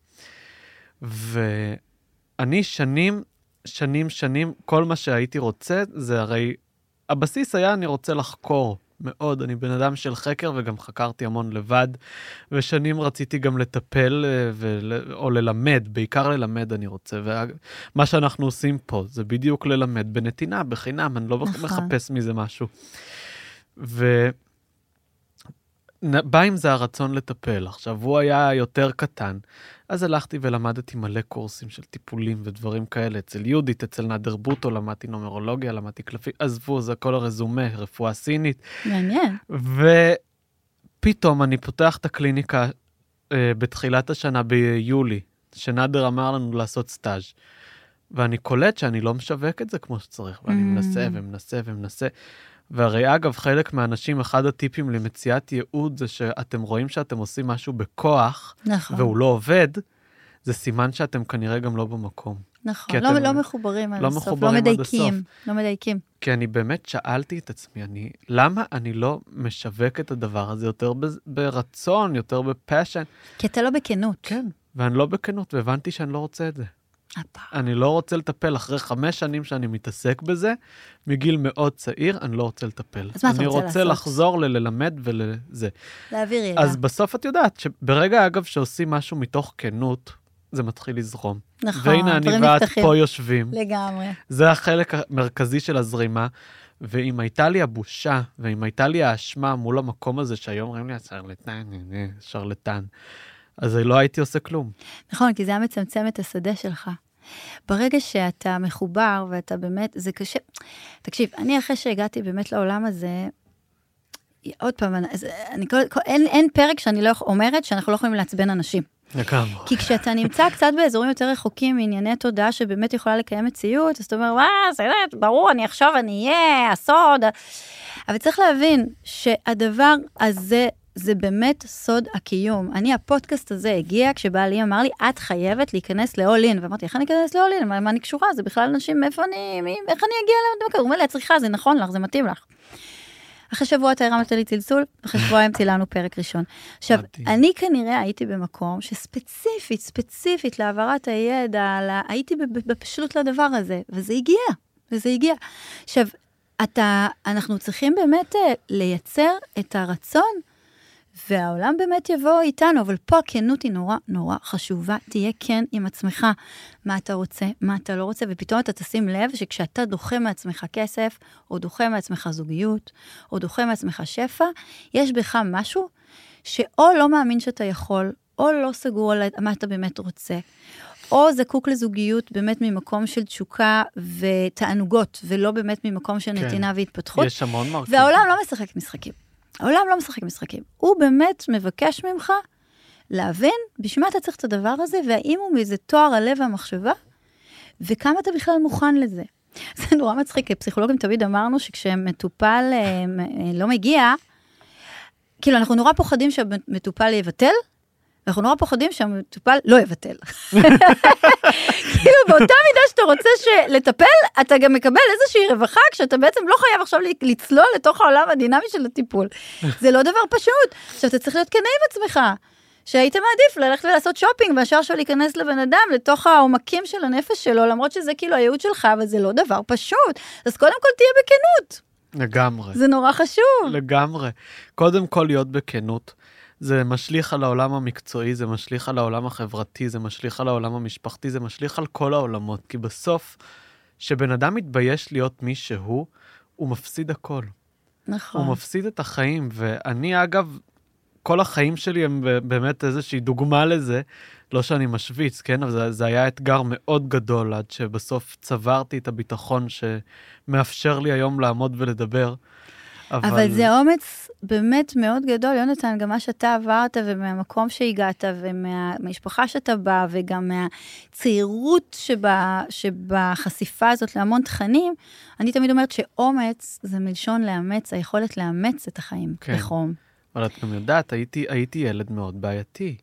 Speaker 1: ואני שנים, שנים, שנים, כל מה שהייתי רוצה זה הרי, הבסיס היה אני רוצה לחקור. מאוד, אני בן אדם של חקר וגם חקרתי המון לבד, ושנים רציתי גם לטפל אה, ול... או ללמד, בעיקר ללמד אני רוצה, ומה שאנחנו עושים פה זה בדיוק ללמד בנתינה, בחינם, אני לא
Speaker 4: נכון.
Speaker 1: מחפש מזה משהו. ובא עם זה הרצון לטפל. עכשיו, הוא היה יותר קטן, אז הלכתי ולמדתי מלא קורסים של טיפולים ודברים כאלה. אצל יהודית, אצל נאדר בוטו, למדתי נומרולוגיה, למדתי קלפים, עזבו, זה כל הרזומה, רפואה סינית.
Speaker 4: מעניין.
Speaker 1: ופתאום אני פותח את הקליניקה אה, בתחילת השנה ביולי, שנאדר אמר לנו לעשות סטאז'. ואני קולט שאני לא משווק את זה כמו שצריך, ואני
Speaker 4: Mm.
Speaker 1: מנסה ומנסה ומנסה. והרי אגב, חלק מהאנשים, אחד הטיפים למציאת ייעוד זה שאתם רואים שאתם עושים משהו בכוח,
Speaker 4: נכון.
Speaker 1: והוא לא עובד, זה סימן שאתם כנראה גם לא במקום.
Speaker 4: נכון. לא- לא מחוברים עד
Speaker 1: לא
Speaker 4: הסוף. לא
Speaker 1: מחוברים עד
Speaker 4: מדייקים. לא מדייקים.
Speaker 1: כי אני באמת שאלתי את עצמי, אני, למה אני לא משווק את הדבר הזה יותר ב- ברצון, יותר בפאשן?
Speaker 4: כי אתה לא בכנות.
Speaker 1: כן, ואני לא בכנות, והבנתי שאני לא רוצה את זה. אני לא רוצה לטפל אחרי חמש שנים שאני מתעסק בזה, מגיל מאוד צעיר, אני לא רוצה לטפל.
Speaker 4: אז מה אתה
Speaker 1: אני
Speaker 4: רוצה
Speaker 1: רוצה
Speaker 4: לעשות?
Speaker 1: לחזור לללמד ולזה.
Speaker 4: להעביר ידע.
Speaker 1: אז בסוף את יודעת שברגע, אגב, שעושים משהו מתוך כנות, זה מתחיל לזרום.
Speaker 4: נכון,
Speaker 1: והנה אני
Speaker 4: דברים
Speaker 1: ואת
Speaker 4: נפתחים.
Speaker 1: פה יושבים.
Speaker 4: לגמרי.
Speaker 1: זה החלק המרכזי של הזרימה. ואם הייתה לי הבושה, ואם הייתה לי האשמה מול המקום הזה שהיום אומרים לי, שרלטן, הנה, שרלטן, אז לא הייתי עושה כלום.
Speaker 4: נכון, כי זה היה מצמצם את השדה שלך. ברגע שאתה מחובר ואתה באמת, זה קשה. תקשיב, אני אחרי שהגעתי באמת לעולם הזה, עוד פעם, אני, אז אני, אין, אין פרק שאני לא אומרת שאנחנו לא יכולים לעצבן אנשים.
Speaker 1: לגמרי.
Speaker 4: כי כשאתה נמצא קצת באזורים יותר רחוקים מענייני תודעה שבאמת יכולה לקיים מציאות, אז אתה אומר, וואה, זה ברור, אני עכשיו אני אהיה, הסוד. אבל צריך להבין שהדבר הזה, זה באמת סוד הקיום. אני, הפודקאסט הזה הגיע כשבעלי אמר לי, את חייבת להיכנס ל-all in. ואמרתי, איך אני אכנס ל-all in? מה, מה אני קשורה? זה בכלל אנשים, מאיפה אני, מי, איך אני אגיע למקום? הוא אומר לי, את צריכה, זה נכון לך, זה מתאים לך. אחרי שבוע אתה הרמת לי צלצול, אחרי שבועיים צילמנו פרק ראשון. עכשיו. אני כנראה הייתי במקום שספציפית, ספציפית להעברת הידע, לה, הייתי בפשלות לדבר הזה, וזה הגיע, וזה הגיע. עכשיו, אתה, אנחנו צריכים באמת אה, לייצר את הרצון, והעולם באמת יבוא איתנו, אבל פה הכנות היא נורא נורא חשובה, תהיה כן עם עצמך, מה אתה רוצה, מה אתה לא רוצה, ופתאום אתה תשים לב שכשאתה דוחה מעצמך כסף, או דוחה מעצמך זוגיות, או דוחה מעצמך שפע, יש בך משהו שאו לא מאמין שאתה יכול, או לא סגור על מה אתה באמת רוצה, או זקוק לזוגיות באמת ממקום של תשוקה ותענוגות, ולא באמת ממקום של
Speaker 1: כן.
Speaker 4: נתינה והתפתחות.
Speaker 1: יש המון מרכיבים.
Speaker 4: והעולם לא משחק משחקים. העולם לא משחק משחקים. הוא באמת מבקש ממך להבין בשביל מה אתה צריך את הדבר הזה, והאם הוא מאיזה תואר הלב והמחשבה, וכמה אתה בכלל מוכן לזה. זה נורא מצחיק, פסיכולוגים תמיד אמרנו שכשמטופל אה, אה, לא מגיע, כאילו, אנחנו נורא פוחדים שהמטופל יבטל, ואנחנו נורא פוחדים שהמטופל לא יבטל. כאילו, באותה מידה שאתה רוצה לטפל, אתה גם מקבל איזושהי רווחה, כשאתה בעצם לא חייב עכשיו לצלול לתוך העולם הדינמי של הטיפול. זה לא דבר פשוט. עכשיו, אתה צריך להיות כנה עם עצמך. שהיית מעדיף ללכת ולעשות שופינג מאשר עכשיו להיכנס לבן אדם לתוך העומקים של הנפש שלו, למרות שזה כאילו הייעוד שלך, אבל זה לא דבר פשוט. אז קודם כל תהיה בכנות,
Speaker 1: לגמרי.
Speaker 4: זה נורא חשוב.
Speaker 1: לגמרי. קודם כל להיות בכנות. זה משליך על העולם המקצועי, זה משליך על העולם החברתי, זה משליך על העולם המשפחתי, זה משליך על כל העולמות. כי בסוף, כשבן אדם מתבייש להיות מי שהוא, הוא מפסיד הכל.
Speaker 4: נכון.
Speaker 1: הוא מפסיד את החיים, ואני אגב, כל החיים שלי הם באמת איזושהי דוגמה לזה, לא שאני משוויץ, כן? אבל זה, זה היה אתגר מאוד גדול עד שבסוף צברתי את הביטחון שמאפשר לי היום לעמוד ולדבר. אבל,
Speaker 4: אבל זה אומץ באמת מאוד גדול, יונתן, גם מה שאתה עברת ומהמקום שהגעת ומהמשפחה שאתה בא וגם מהצעירות שבה, שבחשיפה הזאת להמון תכנים, אני תמיד אומרת שאומץ זה מלשון לאמץ, היכולת לאמץ את החיים
Speaker 1: כן.
Speaker 4: בחום.
Speaker 1: אבל את גם יודעת, הייתי, הייתי ילד מאוד בעייתי.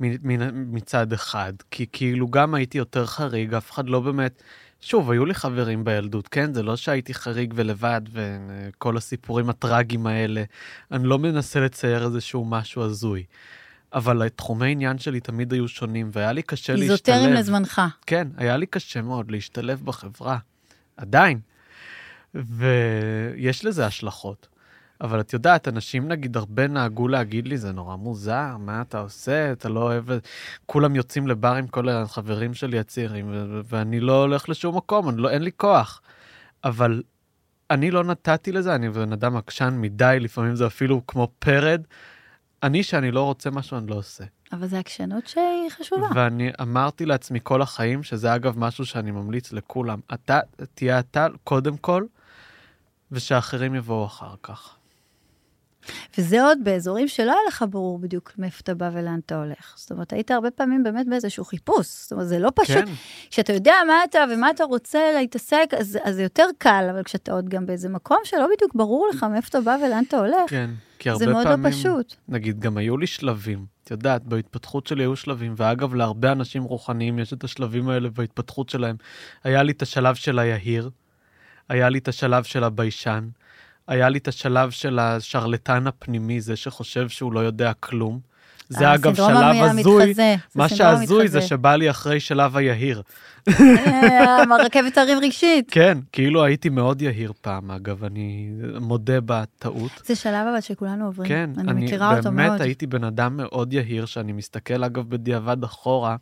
Speaker 1: מצד אחד, כי כאילו גם הייתי יותר חריג, אף אחד לא באמת... שוב, היו לי חברים בילדות, כן? זה לא שהייתי חריג ולבד וכל הסיפורים הטראגיים האלה. אני לא מנסה לצייר איזשהו משהו הזוי. אבל תחומי עניין שלי תמיד היו שונים, והיה לי קשה להשתלב.
Speaker 4: איזוטריים לזמנך.
Speaker 1: כן, היה לי קשה מאוד להשתלב בחברה. עדיין. ויש לזה השלכות. אבל את יודעת, אנשים נגיד הרבה נהגו להגיד לי, זה נורא מוזר, מה אתה עושה, אתה לא אוהב... את-" כולם יוצאים לבר עם כל החברים שלי הצעירים, ו- ואני לא הולך לשום מקום, לא, אין לי כוח. אבל אני לא נתתי לזה, אני בן אדם עקשן מדי, לפעמים זה אפילו כמו פרד. אני, שאני לא רוצה משהו, אני לא עושה.
Speaker 4: אבל זו עקשנות שהיא חשובה.
Speaker 1: ואני אמרתי לעצמי כל החיים, שזה אגב משהו שאני ממליץ לכולם, אתה תהיה אתה קודם כל, ושאחרים יבואו אחר כך.
Speaker 4: וזה עוד באזורים שלא היה לך ברור בדיוק מאיפה אתה בא ולאן אתה הולך. זאת אומרת, היית הרבה פעמים באמת באיזשהו חיפוש. זאת אומרת, זה לא פשוט.
Speaker 1: כן,
Speaker 4: כשאתה יודע מה אתה ומה אתה רוצה להתעסק, אז, אז זה יותר קל, אבל כשאתה עוד גם באיזה מקום שלא בדיוק ברור לך מאיפה אתה בא ולאן אתה הולך,
Speaker 1: כן. כי הרבה
Speaker 4: זה מאוד
Speaker 1: פעמים,
Speaker 4: לא פשוט.
Speaker 1: נגיד, גם היו לי שלבים. את יודעת, בהתפתחות שלי היו שלבים, ואגב, להרבה אנשים רוחניים יש את השלבים האלה בהתפתחות שלהם. היה לי את השלב של היהיר, היה לי את השלב של הביישן, היה לי את השלב של השרלטן הפנימי, זה שחושב שהוא לא יודע כלום. זה אגב
Speaker 4: הסינדרום
Speaker 1: שלב הזוי, מה שהזוי זה. שבא לי אחרי שלב היהיר.
Speaker 4: אה, הרכבת הרים רגשית.
Speaker 1: כן, כאילו הייתי מאוד יהיר פעם, אגב, אני מודה בטעות.
Speaker 4: זה שלב אבל שכולנו עוברים.
Speaker 1: כן,
Speaker 4: אני,
Speaker 1: אני
Speaker 4: מכירה אותו
Speaker 1: באמת
Speaker 4: מאוד.
Speaker 1: הייתי בן אדם מאוד יהיר, שאני מסתכל אגב בדיעבד אחורה.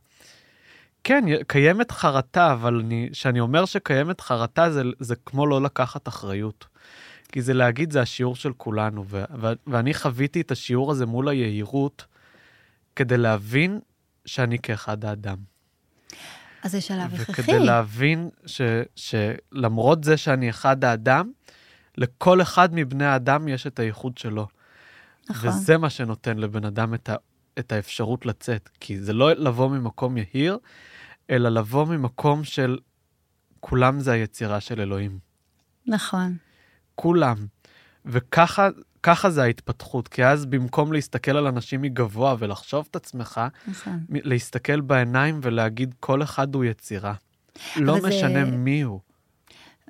Speaker 1: כן, קיימת חרטה, אבל אני, כשאני אומר שקיימת חרטה, זה, זה כמו לא לקחת אחריות. כי זה להגיד, זה השיעור של כולנו, ו, ו, ואני חוויתי את השיעור הזה מול היהירות, כדי להבין שאני כאחד האדם.
Speaker 4: אז זה שלב הכרחי.
Speaker 1: וכדי להבין ש, שלמרות זה שאני אחד האדם, לכל אחד מבני האדם יש את הייחוד שלו.
Speaker 4: נכון.
Speaker 1: וזה מה שנותן לבן אדם את, ה, את האפשרות לצאת. כי זה לא לבוא ממקום יהיר, אלא לבוא ממקום של כולם זה היצירה של אלוהים.
Speaker 4: נכון.
Speaker 1: כולם. וככה ככה זה ההתפתחות, כי אז במקום להסתכל על אנשים מגבוה ולחשוב את עצמך,
Speaker 4: נכון.
Speaker 1: להסתכל בעיניים ולהגיד כל אחד הוא יצירה. לא
Speaker 4: זה-
Speaker 1: משנה מי הוא.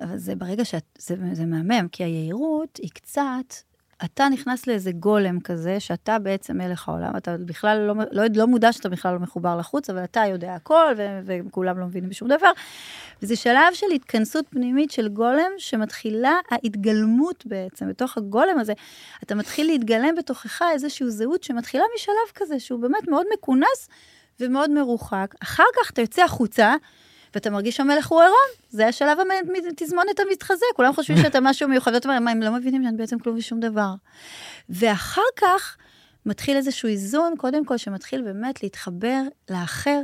Speaker 4: אבל זה ברגע שאת, זה, זה מהמם, כי היהירות היא קצת, אתה נכנס לאיזה גולם כזה, שאתה בעצם מלך העולם, אתה בכלל לא, לא, לא מודע שאתה בכלל לא מחובר לחוץ, אבל אתה יודע הכל, ו, וכולם לא מבינים בשום דבר. וזה שלב של התכנסות פנימית של גולם, שמתחילה ההתגלמות בעצם, בתוך הגולם הזה, אתה מתחיל להתגלם בתוכך איזושהי זהות שמתחילה משלב כזה, שהוא באמת מאוד מכונס ומאוד מרוחק. אחר כך אתה יוצא החוצה, ואתה מרגיש שהמלך הוא עירום, זה השלב התזמונת המתחזה, כולם חושבים שאתה משהו מיוחד, ואתה אומר, מה, הם לא מבינים שאני בעצם כלום ושום דבר. ואחר כך מתחיל איזשהו איזון, קודם כל, שמתחיל באמת להתחבר לאחר,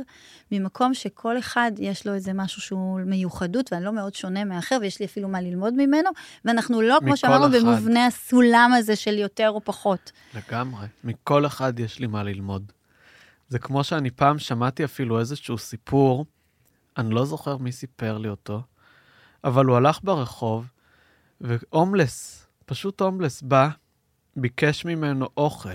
Speaker 4: ממקום שכל אחד יש לו איזה משהו שהוא מיוחדות, ואני לא מאוד שונה מאחר, ויש לי אפילו מה ללמוד ממנו, ואנחנו לא, כמו שאמרנו. במובנה הסולם הזה של יותר או פחות.
Speaker 1: לגמרי. מכל אחד יש לי מה ללמוד. זה כמו שאני פעם שמעתי אפילו איזשהו סיפור, אני לא זוכר מי סיפר לי אותו, אבל הוא הלך ברחוב, והומלס, פשוט הומלס, בא, ביקש ממנו אוכל,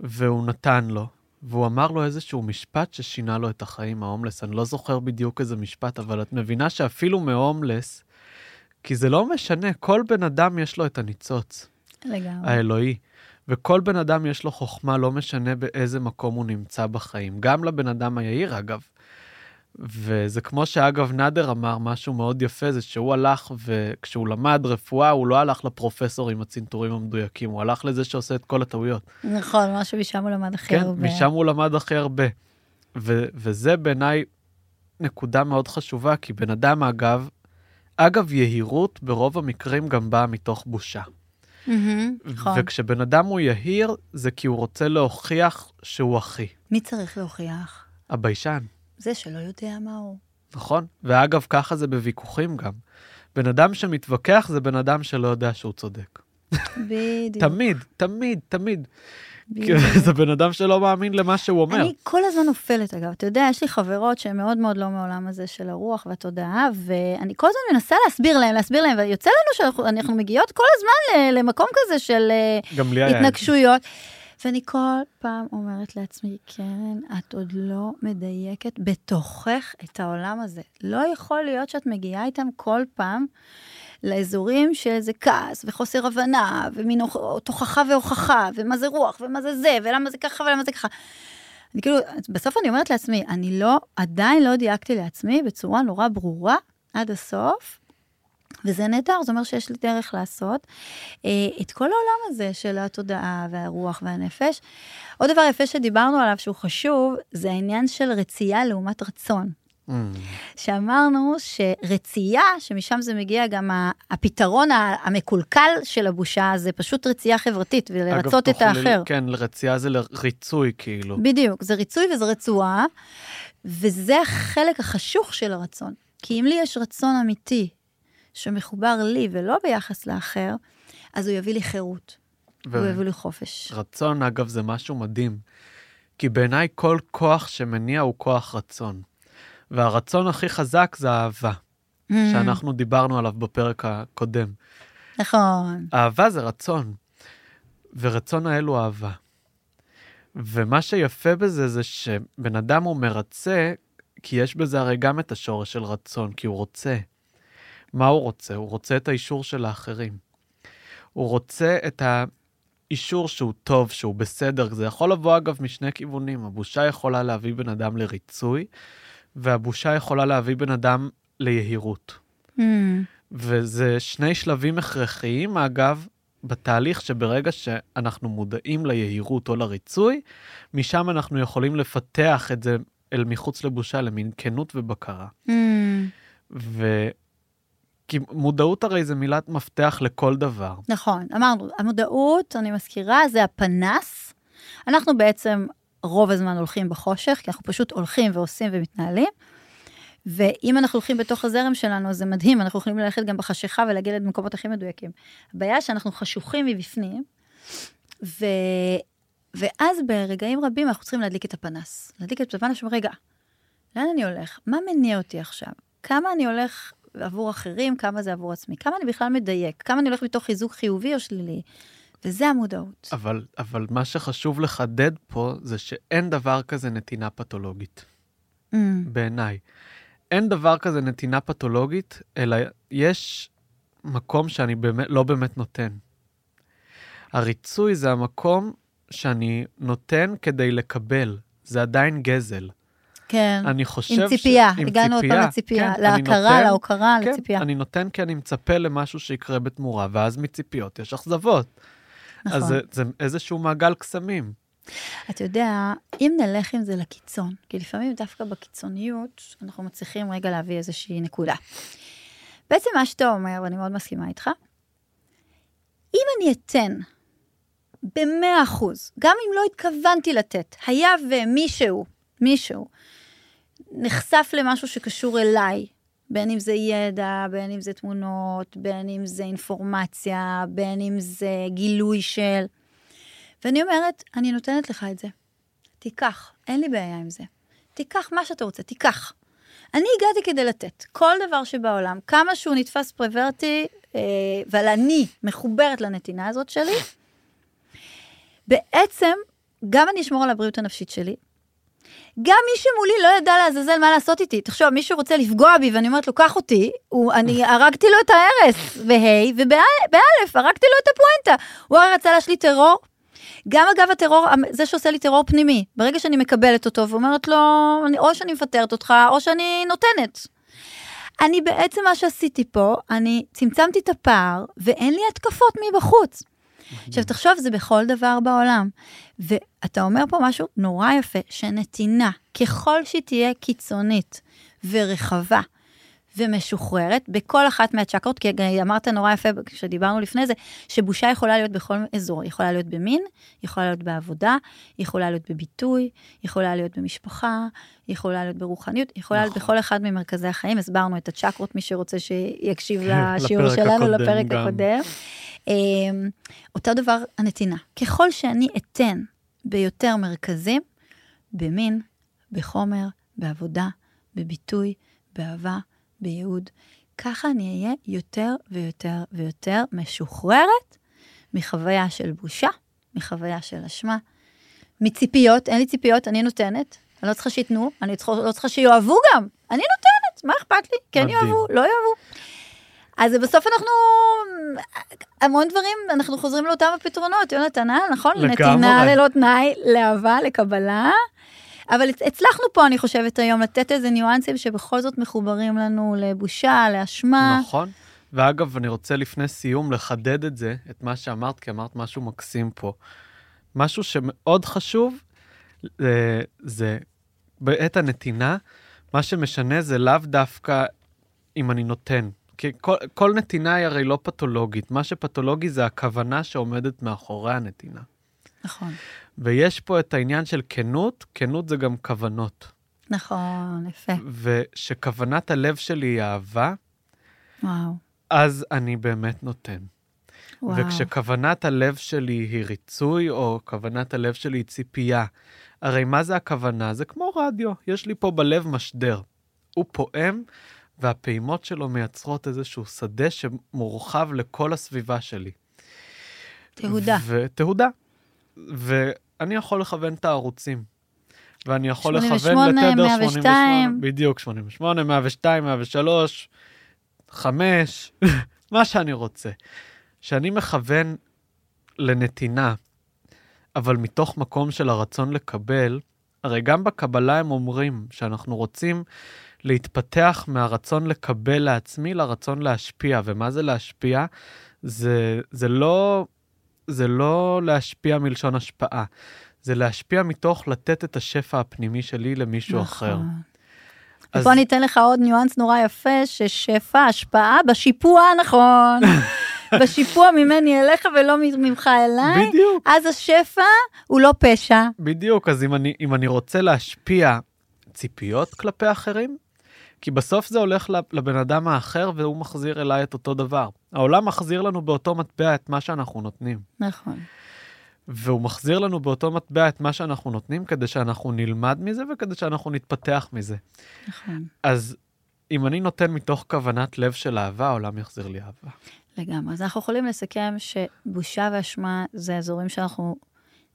Speaker 1: והוא נתן לו, והוא אמר לו איזשהו משפט ששינה לו את החיים, ההומלס. אני לא זוכר בדיוק איזה משפט, אבל את מבינה שאפילו מהומלס, כי זה לא משנה, כל בן אדם יש לו את הניצוץ.
Speaker 4: לגמרי.
Speaker 1: האלוהי. וכל בן אדם יש לו חוכמה, לא משנה באיזה מקום הוא נמצא בחיים. גם לבן אדם היהיר, אגב. וזה כמו שאגב נאדר אמר, משהו מאוד יפה, זה שהוא הלך, וכשהוא למד רפואה, הוא לא הלך לפרופסור עם הצנתורים המדויקים, הוא הלך לזה שעושה את כל הטעויות.
Speaker 4: נכון, מה שמשם הוא למד הכי
Speaker 1: כן,
Speaker 4: הרבה.
Speaker 1: משם הוא למד הכי הרבה. ו- וזה בעיניי נקודה מאוד חשובה, כי בן אדם, אגב, אגב, יהירות ברוב המקרים גם באה מתוך בושה.
Speaker 4: מהמם, נכון.
Speaker 1: וכשבן אדם הוא יהיר, זה כי הוא רוצה להוכיח שהוא אחי.
Speaker 4: מי צריך להוכיח?
Speaker 1: הביישן,
Speaker 4: זה שלא יודע מה הוא.
Speaker 1: נכון? ואגב, ככה זה בוויכוחים גם. בן אדם שמתווכח זה בן אדם שלא יודע שהוא צודק.
Speaker 4: בדיוק.
Speaker 1: תמיד, תמיד, תמיד.
Speaker 4: בדיוק.
Speaker 1: זה בן אדם שלא מאמין למה שהוא אומר.
Speaker 4: אני כל הזמן נופלת, אגב. אתה יודע, יש לי חברות שהן מאוד מאוד לא מעולם הזה של הרוח והתודעה, ואני כל הזמן מנסה להסביר להם, להסביר להם, ויוצא לנו שאנחנו אנחנו מגיעות כל הזמן ל- למקום כזה של אה,
Speaker 1: גם לי היה.
Speaker 4: התנגשויות. ואני כל פעם אומרת לעצמי, קרן, את עוד לא מדייקת בתוכך את העולם הזה. לא יכול להיות שאת מגיעה איתם כל פעם לאזורים של איזה כעס וחוסר הבנה, ומין תוכחה והוכחה, ומה זה רוח, ומה זה זה, ולמה זה ככה ולמה זה ככה. אני כאילו, בסוף אני אומרת לעצמי, אני לא, עדיין לא דייקתי לעצמי בצורה נורא ברורה עד הסוף, וזה נהדר, זה אומר שיש לי דרך לעשות אה, את כל העולם הזה של התודעה והרוח והנפש. עוד דבר יפה שדיברנו עליו שהוא חשוב, זה העניין של רצייה לעומת רצון.
Speaker 1: Mm,
Speaker 4: שאמרנו שרצייה, שמשם זה מגיע גם הפתרון המקולקל של הבושה, זה פשוט רצייה חברתית ולרצות
Speaker 1: אגב,
Speaker 4: את האחר.
Speaker 1: כן, רצייה זה לריצוי, כאילו.
Speaker 4: בדיוק, זה ריצוי וזה רצועה, וזה החלק החשוך של הרצון. כי אם לי יש רצון אמיתי שמחובר לי ולא ביחס לאחר, אז הוא יביא לי חירות,
Speaker 1: ו-
Speaker 4: הוא יביא לי חופש.
Speaker 1: רצון, אגב, זה משהו מדהים. כי בעיניי כל כוח שמניע הוא כוח רצון. והרצון הכי חזק זה אהבה,
Speaker 4: Mm,
Speaker 1: שאנחנו דיברנו עליו בפרק הקודם.
Speaker 4: נכון.
Speaker 1: אהבה זה רצון, ורצון האל הוא אהבה. ומה שיפה בזה זה שבן אדם הוא מרצה, כי יש בזה הרי גם את השורש של רצון, כי הוא רוצה. מה הוא רוצה? הוא רוצה את האישור של האחרים. הוא רוצה את האישור שהוא טוב, שהוא בסדר. זה יכול לבוא, אגב, משני כיוונים. הבושה יכולה להביא בן אדם לריצוי, והבושה יכולה להביא בן אדם ליהירות.
Speaker 4: Mm,
Speaker 1: וזה שני שלבים הכרחיים, אגב, בתהליך שברגע שאנחנו מודעים ליהירות או לריצוי, משם אנחנו יכולים לפתח את זה אל מחוץ לבושה, למין כנות ובקרה.
Speaker 4: mm,
Speaker 1: ו... כי מודעות הרי זה מילת מפתח לכל דבר.
Speaker 4: נכון, אמרנו, המודעות, אני מזכירה, זה הפנס. אנחנו בעצם רוב הזמן הולכים בחושך, כי אנחנו פשוט הולכים ועושים ומתנהלים. ואם אנחנו הולכים בתוך הזרם שלנו, אז זה מדהים, אנחנו יכולים ללכת גם בחשיכה ולהגיע למקומות הכי מדויקים. הבעיה שאנחנו חשוכים מבפנים, ו... ואז ברגעים רבים אנחנו צריכים להדליק את הפנס. להדליק את הפנס רגע, לאן אני הולך? מה מניע אותי עכשיו? כמה אני הולך עבור אחרים, כמה זה עבור עצמי? כמה אני בכלל מדייק? כמה אני הולך מתוך חיזוק חיובי או שלילי? וזה המודעות.
Speaker 1: אבל, אבל מה שחשוב לחדד פה זה שאין דבר כזה נתינה פתולוגית,
Speaker 4: Mm,
Speaker 1: בעיניי. אין דבר כזה נתינה פתולוגית, אלא יש מקום שאני באמת, לא באמת נותן. הריצוי זה המקום שאני נותן כדי לקבל. זה עדיין גזל.
Speaker 4: כן,
Speaker 1: אני חושב
Speaker 4: עם ציפייה,
Speaker 1: ש... עם
Speaker 4: הגענו עוד פעם
Speaker 1: ציפייה,
Speaker 4: לציפייה,
Speaker 1: כן,
Speaker 4: להכרה,
Speaker 1: נותן-
Speaker 4: להוקרה,
Speaker 1: כן,
Speaker 4: לציפייה.
Speaker 1: אני נותן כי אני מצפה למשהו שיקרה בתמורה, ואז מציפיות יש אכזבות.
Speaker 4: נכון.
Speaker 1: אז זה, זה איזשהו מעגל קסמים.
Speaker 4: אתה יודע, אם נלך עם זה לקיצון, כי לפעמים דווקא בקיצוניות, אנחנו מצליחים רגע להביא איזושהי נקודה. בעצם מה שאתה אומר, ואני מאוד מסכימה איתך, אם אני אתן במאה אחוז, גם אם לא התכוונתי לתת, היה ומישהו, מישהו, נחשף למשהו שקשור אליי, בין אם זה ידע, בין אם זה תמונות, בין אם זה אינפורמציה, בין אם זה גילוי של... ואני אומרת, אני נותנת לך את זה. תיקח, אין לי בעיה עם זה. תיקח מה שאתה רוצה, תיקח. אני הגעתי כדי לתת. כל דבר שבעולם, כמה שהוא נתפס פרוורטי, אה, אבל אני מחוברת לנתינה הזאת שלי, בעצם, גם אני אשמור על הבריאות הנפשית שלי, גם מי שמולי לא ידע לעזאזל מה לעשות איתי. תחשוב, מישהו רוצה לפגוע בי ואני אומרת לו, קח אותי, הוא, אני הרגתי לו את ההרס, והי, ובאלף, הרגתי לו את הפואנטה. הוא הרי רצה להשליט טרור, גם אגב הטרור, זה שעושה לי טרור פנימי, ברגע שאני מקבלת אותו ואומרת לו, אני, או שאני מפטרת אותך, או שאני נותנת. אני בעצם מה שעשיתי פה, אני צמצמתי את הפער, ואין לי התקפות מבחוץ. עכשיו תחשוב, זה בכל דבר בעולם. ואתה אומר פה משהו נורא יפה, שנתינה, ככל שהיא תהיה קיצונית ורחבה, ומשוחררת בכל אחת מהצ'קרות, כי אמרת נורא יפה כשדיברנו לפני זה, שבושה יכולה להיות בכל אזור, היא יכולה להיות במין, היא יכולה להיות בעבודה, היא יכולה להיות בביטוי, היא יכולה להיות במשפחה, היא יכולה להיות ברוחניות, היא יכולה נכון. להיות בכל אחד ממרכזי החיים, הסברנו את הצ'קרות, מי שרוצה שיקשיב לשיעור שלנו, הקודם, לפרק גם. הקודם. אמ, אותו דבר הנתינה, ככל שאני אתן ביותר מרכזים, במין, בחומר, בעבודה, בביטוי, באהבה, בייעוד, ככה אני אהיה יותר ויותר ויותר משוחררת מחוויה של בושה, מחוויה של אשמה, מציפיות, אין לי ציפיות, אני נותנת, אני לא צריכה שייתנו, אני צריכה, לא צריכה שיאהבו גם, אני נותנת, מה אכפת לי? כן מדהים. יאהבו, לא יאהבו. אז בסוף אנחנו, המון דברים, אנחנו חוזרים לאותם הפתרונות, יונתן, אה? נכון? לגמרי. נתינה ללא תנאי, לאהבה, לקבלה. אבל הצלחנו פה, אני חושבת היום, לתת איזה ניואנסים שבכל זאת מחוברים לנו לבושה, לאשמה.
Speaker 1: נכון. ואגב, אני רוצה לפני סיום לחדד את זה, את מה שאמרת, כי אמרת משהו מקסים פה. משהו שמאוד חשוב, זה, זה בעת הנתינה, מה שמשנה זה לאו דווקא אם אני נותן. כי כל, כל נתינה היא הרי לא פתולוגית, מה שפתולוגי זה הכוונה שעומדת מאחורי הנתינה.
Speaker 4: נכון.
Speaker 1: ויש פה את העניין של כנות, כנות זה גם כוונות.
Speaker 4: נכון, יפה.
Speaker 1: ושכוונת הלב שלי היא אהבה,
Speaker 4: וואו.
Speaker 1: אז אני באמת נותן. וואו. וכשכוונת הלב שלי היא ריצוי, או כוונת הלב שלי היא ציפייה, הרי מה זה הכוונה? זה כמו רדיו, יש לי פה בלב משדר. הוא פועם, והפעימות שלו מייצרות איזשהו שדה שמורחב לכל הסביבה שלי.
Speaker 4: תהודה.
Speaker 1: ותהודה. ואני יכול לכוון את הערוצים. ואני יכול 88, לכוון לתדר 102. בדיוק, 88, 102, 103, 5, מה שאני רוצה. שאני מכוון לנתינה, אבל מתוך מקום של הרצון לקבל, הרי גם בקבלה הם אומרים שאנחנו רוצים להתפתח מהרצון לקבל לעצמי לרצון להשפיע. ומה זה להשפיע? זה, זה לא זה לא להשפיע מלשון השפעה, זה להשפיע מתוך לתת את השפע הפנימי שלי למישהו נכון. אחר.
Speaker 4: אז... ופה אני אתן לך עוד ניואנס נורא יפה, ששפע השפעה בשיפוע הנכון. בשיפוע ממני אליך ולא ממך אליי,
Speaker 1: בדיוק.
Speaker 4: אז השפע הוא לא פשע.
Speaker 1: בדיוק, אז אם אני, אם אני רוצה להשפיע ציפיות כלפי אחרים, כי בסוף זה הולך לבן אדם האחר והוא מחזיר אליי את אותו דבר. העולם מחזיר לנו באותו מטבע את מה שאנחנו נותנים.
Speaker 4: נכון.
Speaker 1: והוא מחזיר לנו באותו מטבע את מה שאנחנו נותנים כדי שאנחנו נלמד מזה וכדי שאנחנו נתפתח מזה.
Speaker 4: נכון.
Speaker 1: אז אם אני נותן מתוך כוונת לב של אהבה, העולם יחזיר לי אהבה.
Speaker 4: לגמרי. אז אנחנו יכולים לסכם שבושה ואשמה זה אזורים שאנחנו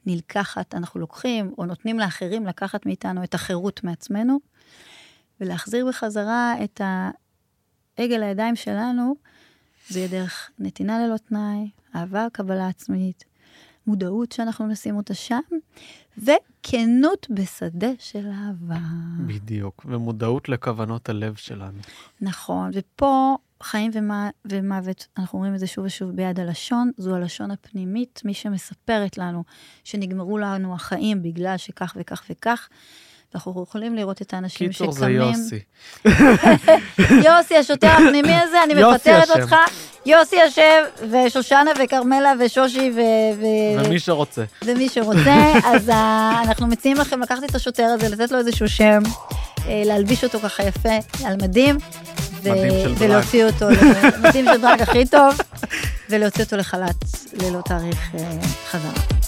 Speaker 4: נלקחת, אנחנו לוקחים או נותנים לאחרים לקחת מאיתנו את החירות מעצמנו. ולהחזיר בחזרה את העגל לידיים שלנו, זה יהיה דרך נתינה ללא תנאי, אהבה, קבלה עצמית, מודעות שאנחנו נשים אותה שם, וכנות בשדה של אהבה.
Speaker 1: בדיוק, ומודעות לכוונות הלב שלנו.
Speaker 4: נכון, ופה חיים ומה, ומוות, אנחנו אומרים את זה שוב ושוב ביד הלשון, זו הלשון הפנימית, מי שמספרת לנו שנגמרו לנו החיים בגלל שכך וכך וכך. אנחנו יכולים לראות את האנשים שקמים...
Speaker 1: קיצור, זה יוסי.
Speaker 4: יוסי, השוטר הפנימי הזה, אני מפטרת אותך. יוסי יושב, ושושנה וכרמלה ושושי ו... ו...
Speaker 1: ומי שרוצה.
Speaker 4: ומי שרוצה, אז אנחנו מציעים לכם לקחת את השוטר הזה, לתת לו איזשהו שם, אה, להלביש אותו ככה יפה על מדים. ו... ולהוציא אותו, מדים של דרג הכי טוב, ולהוציא אותו לחל"ת ללא תאריך אה, חזרה.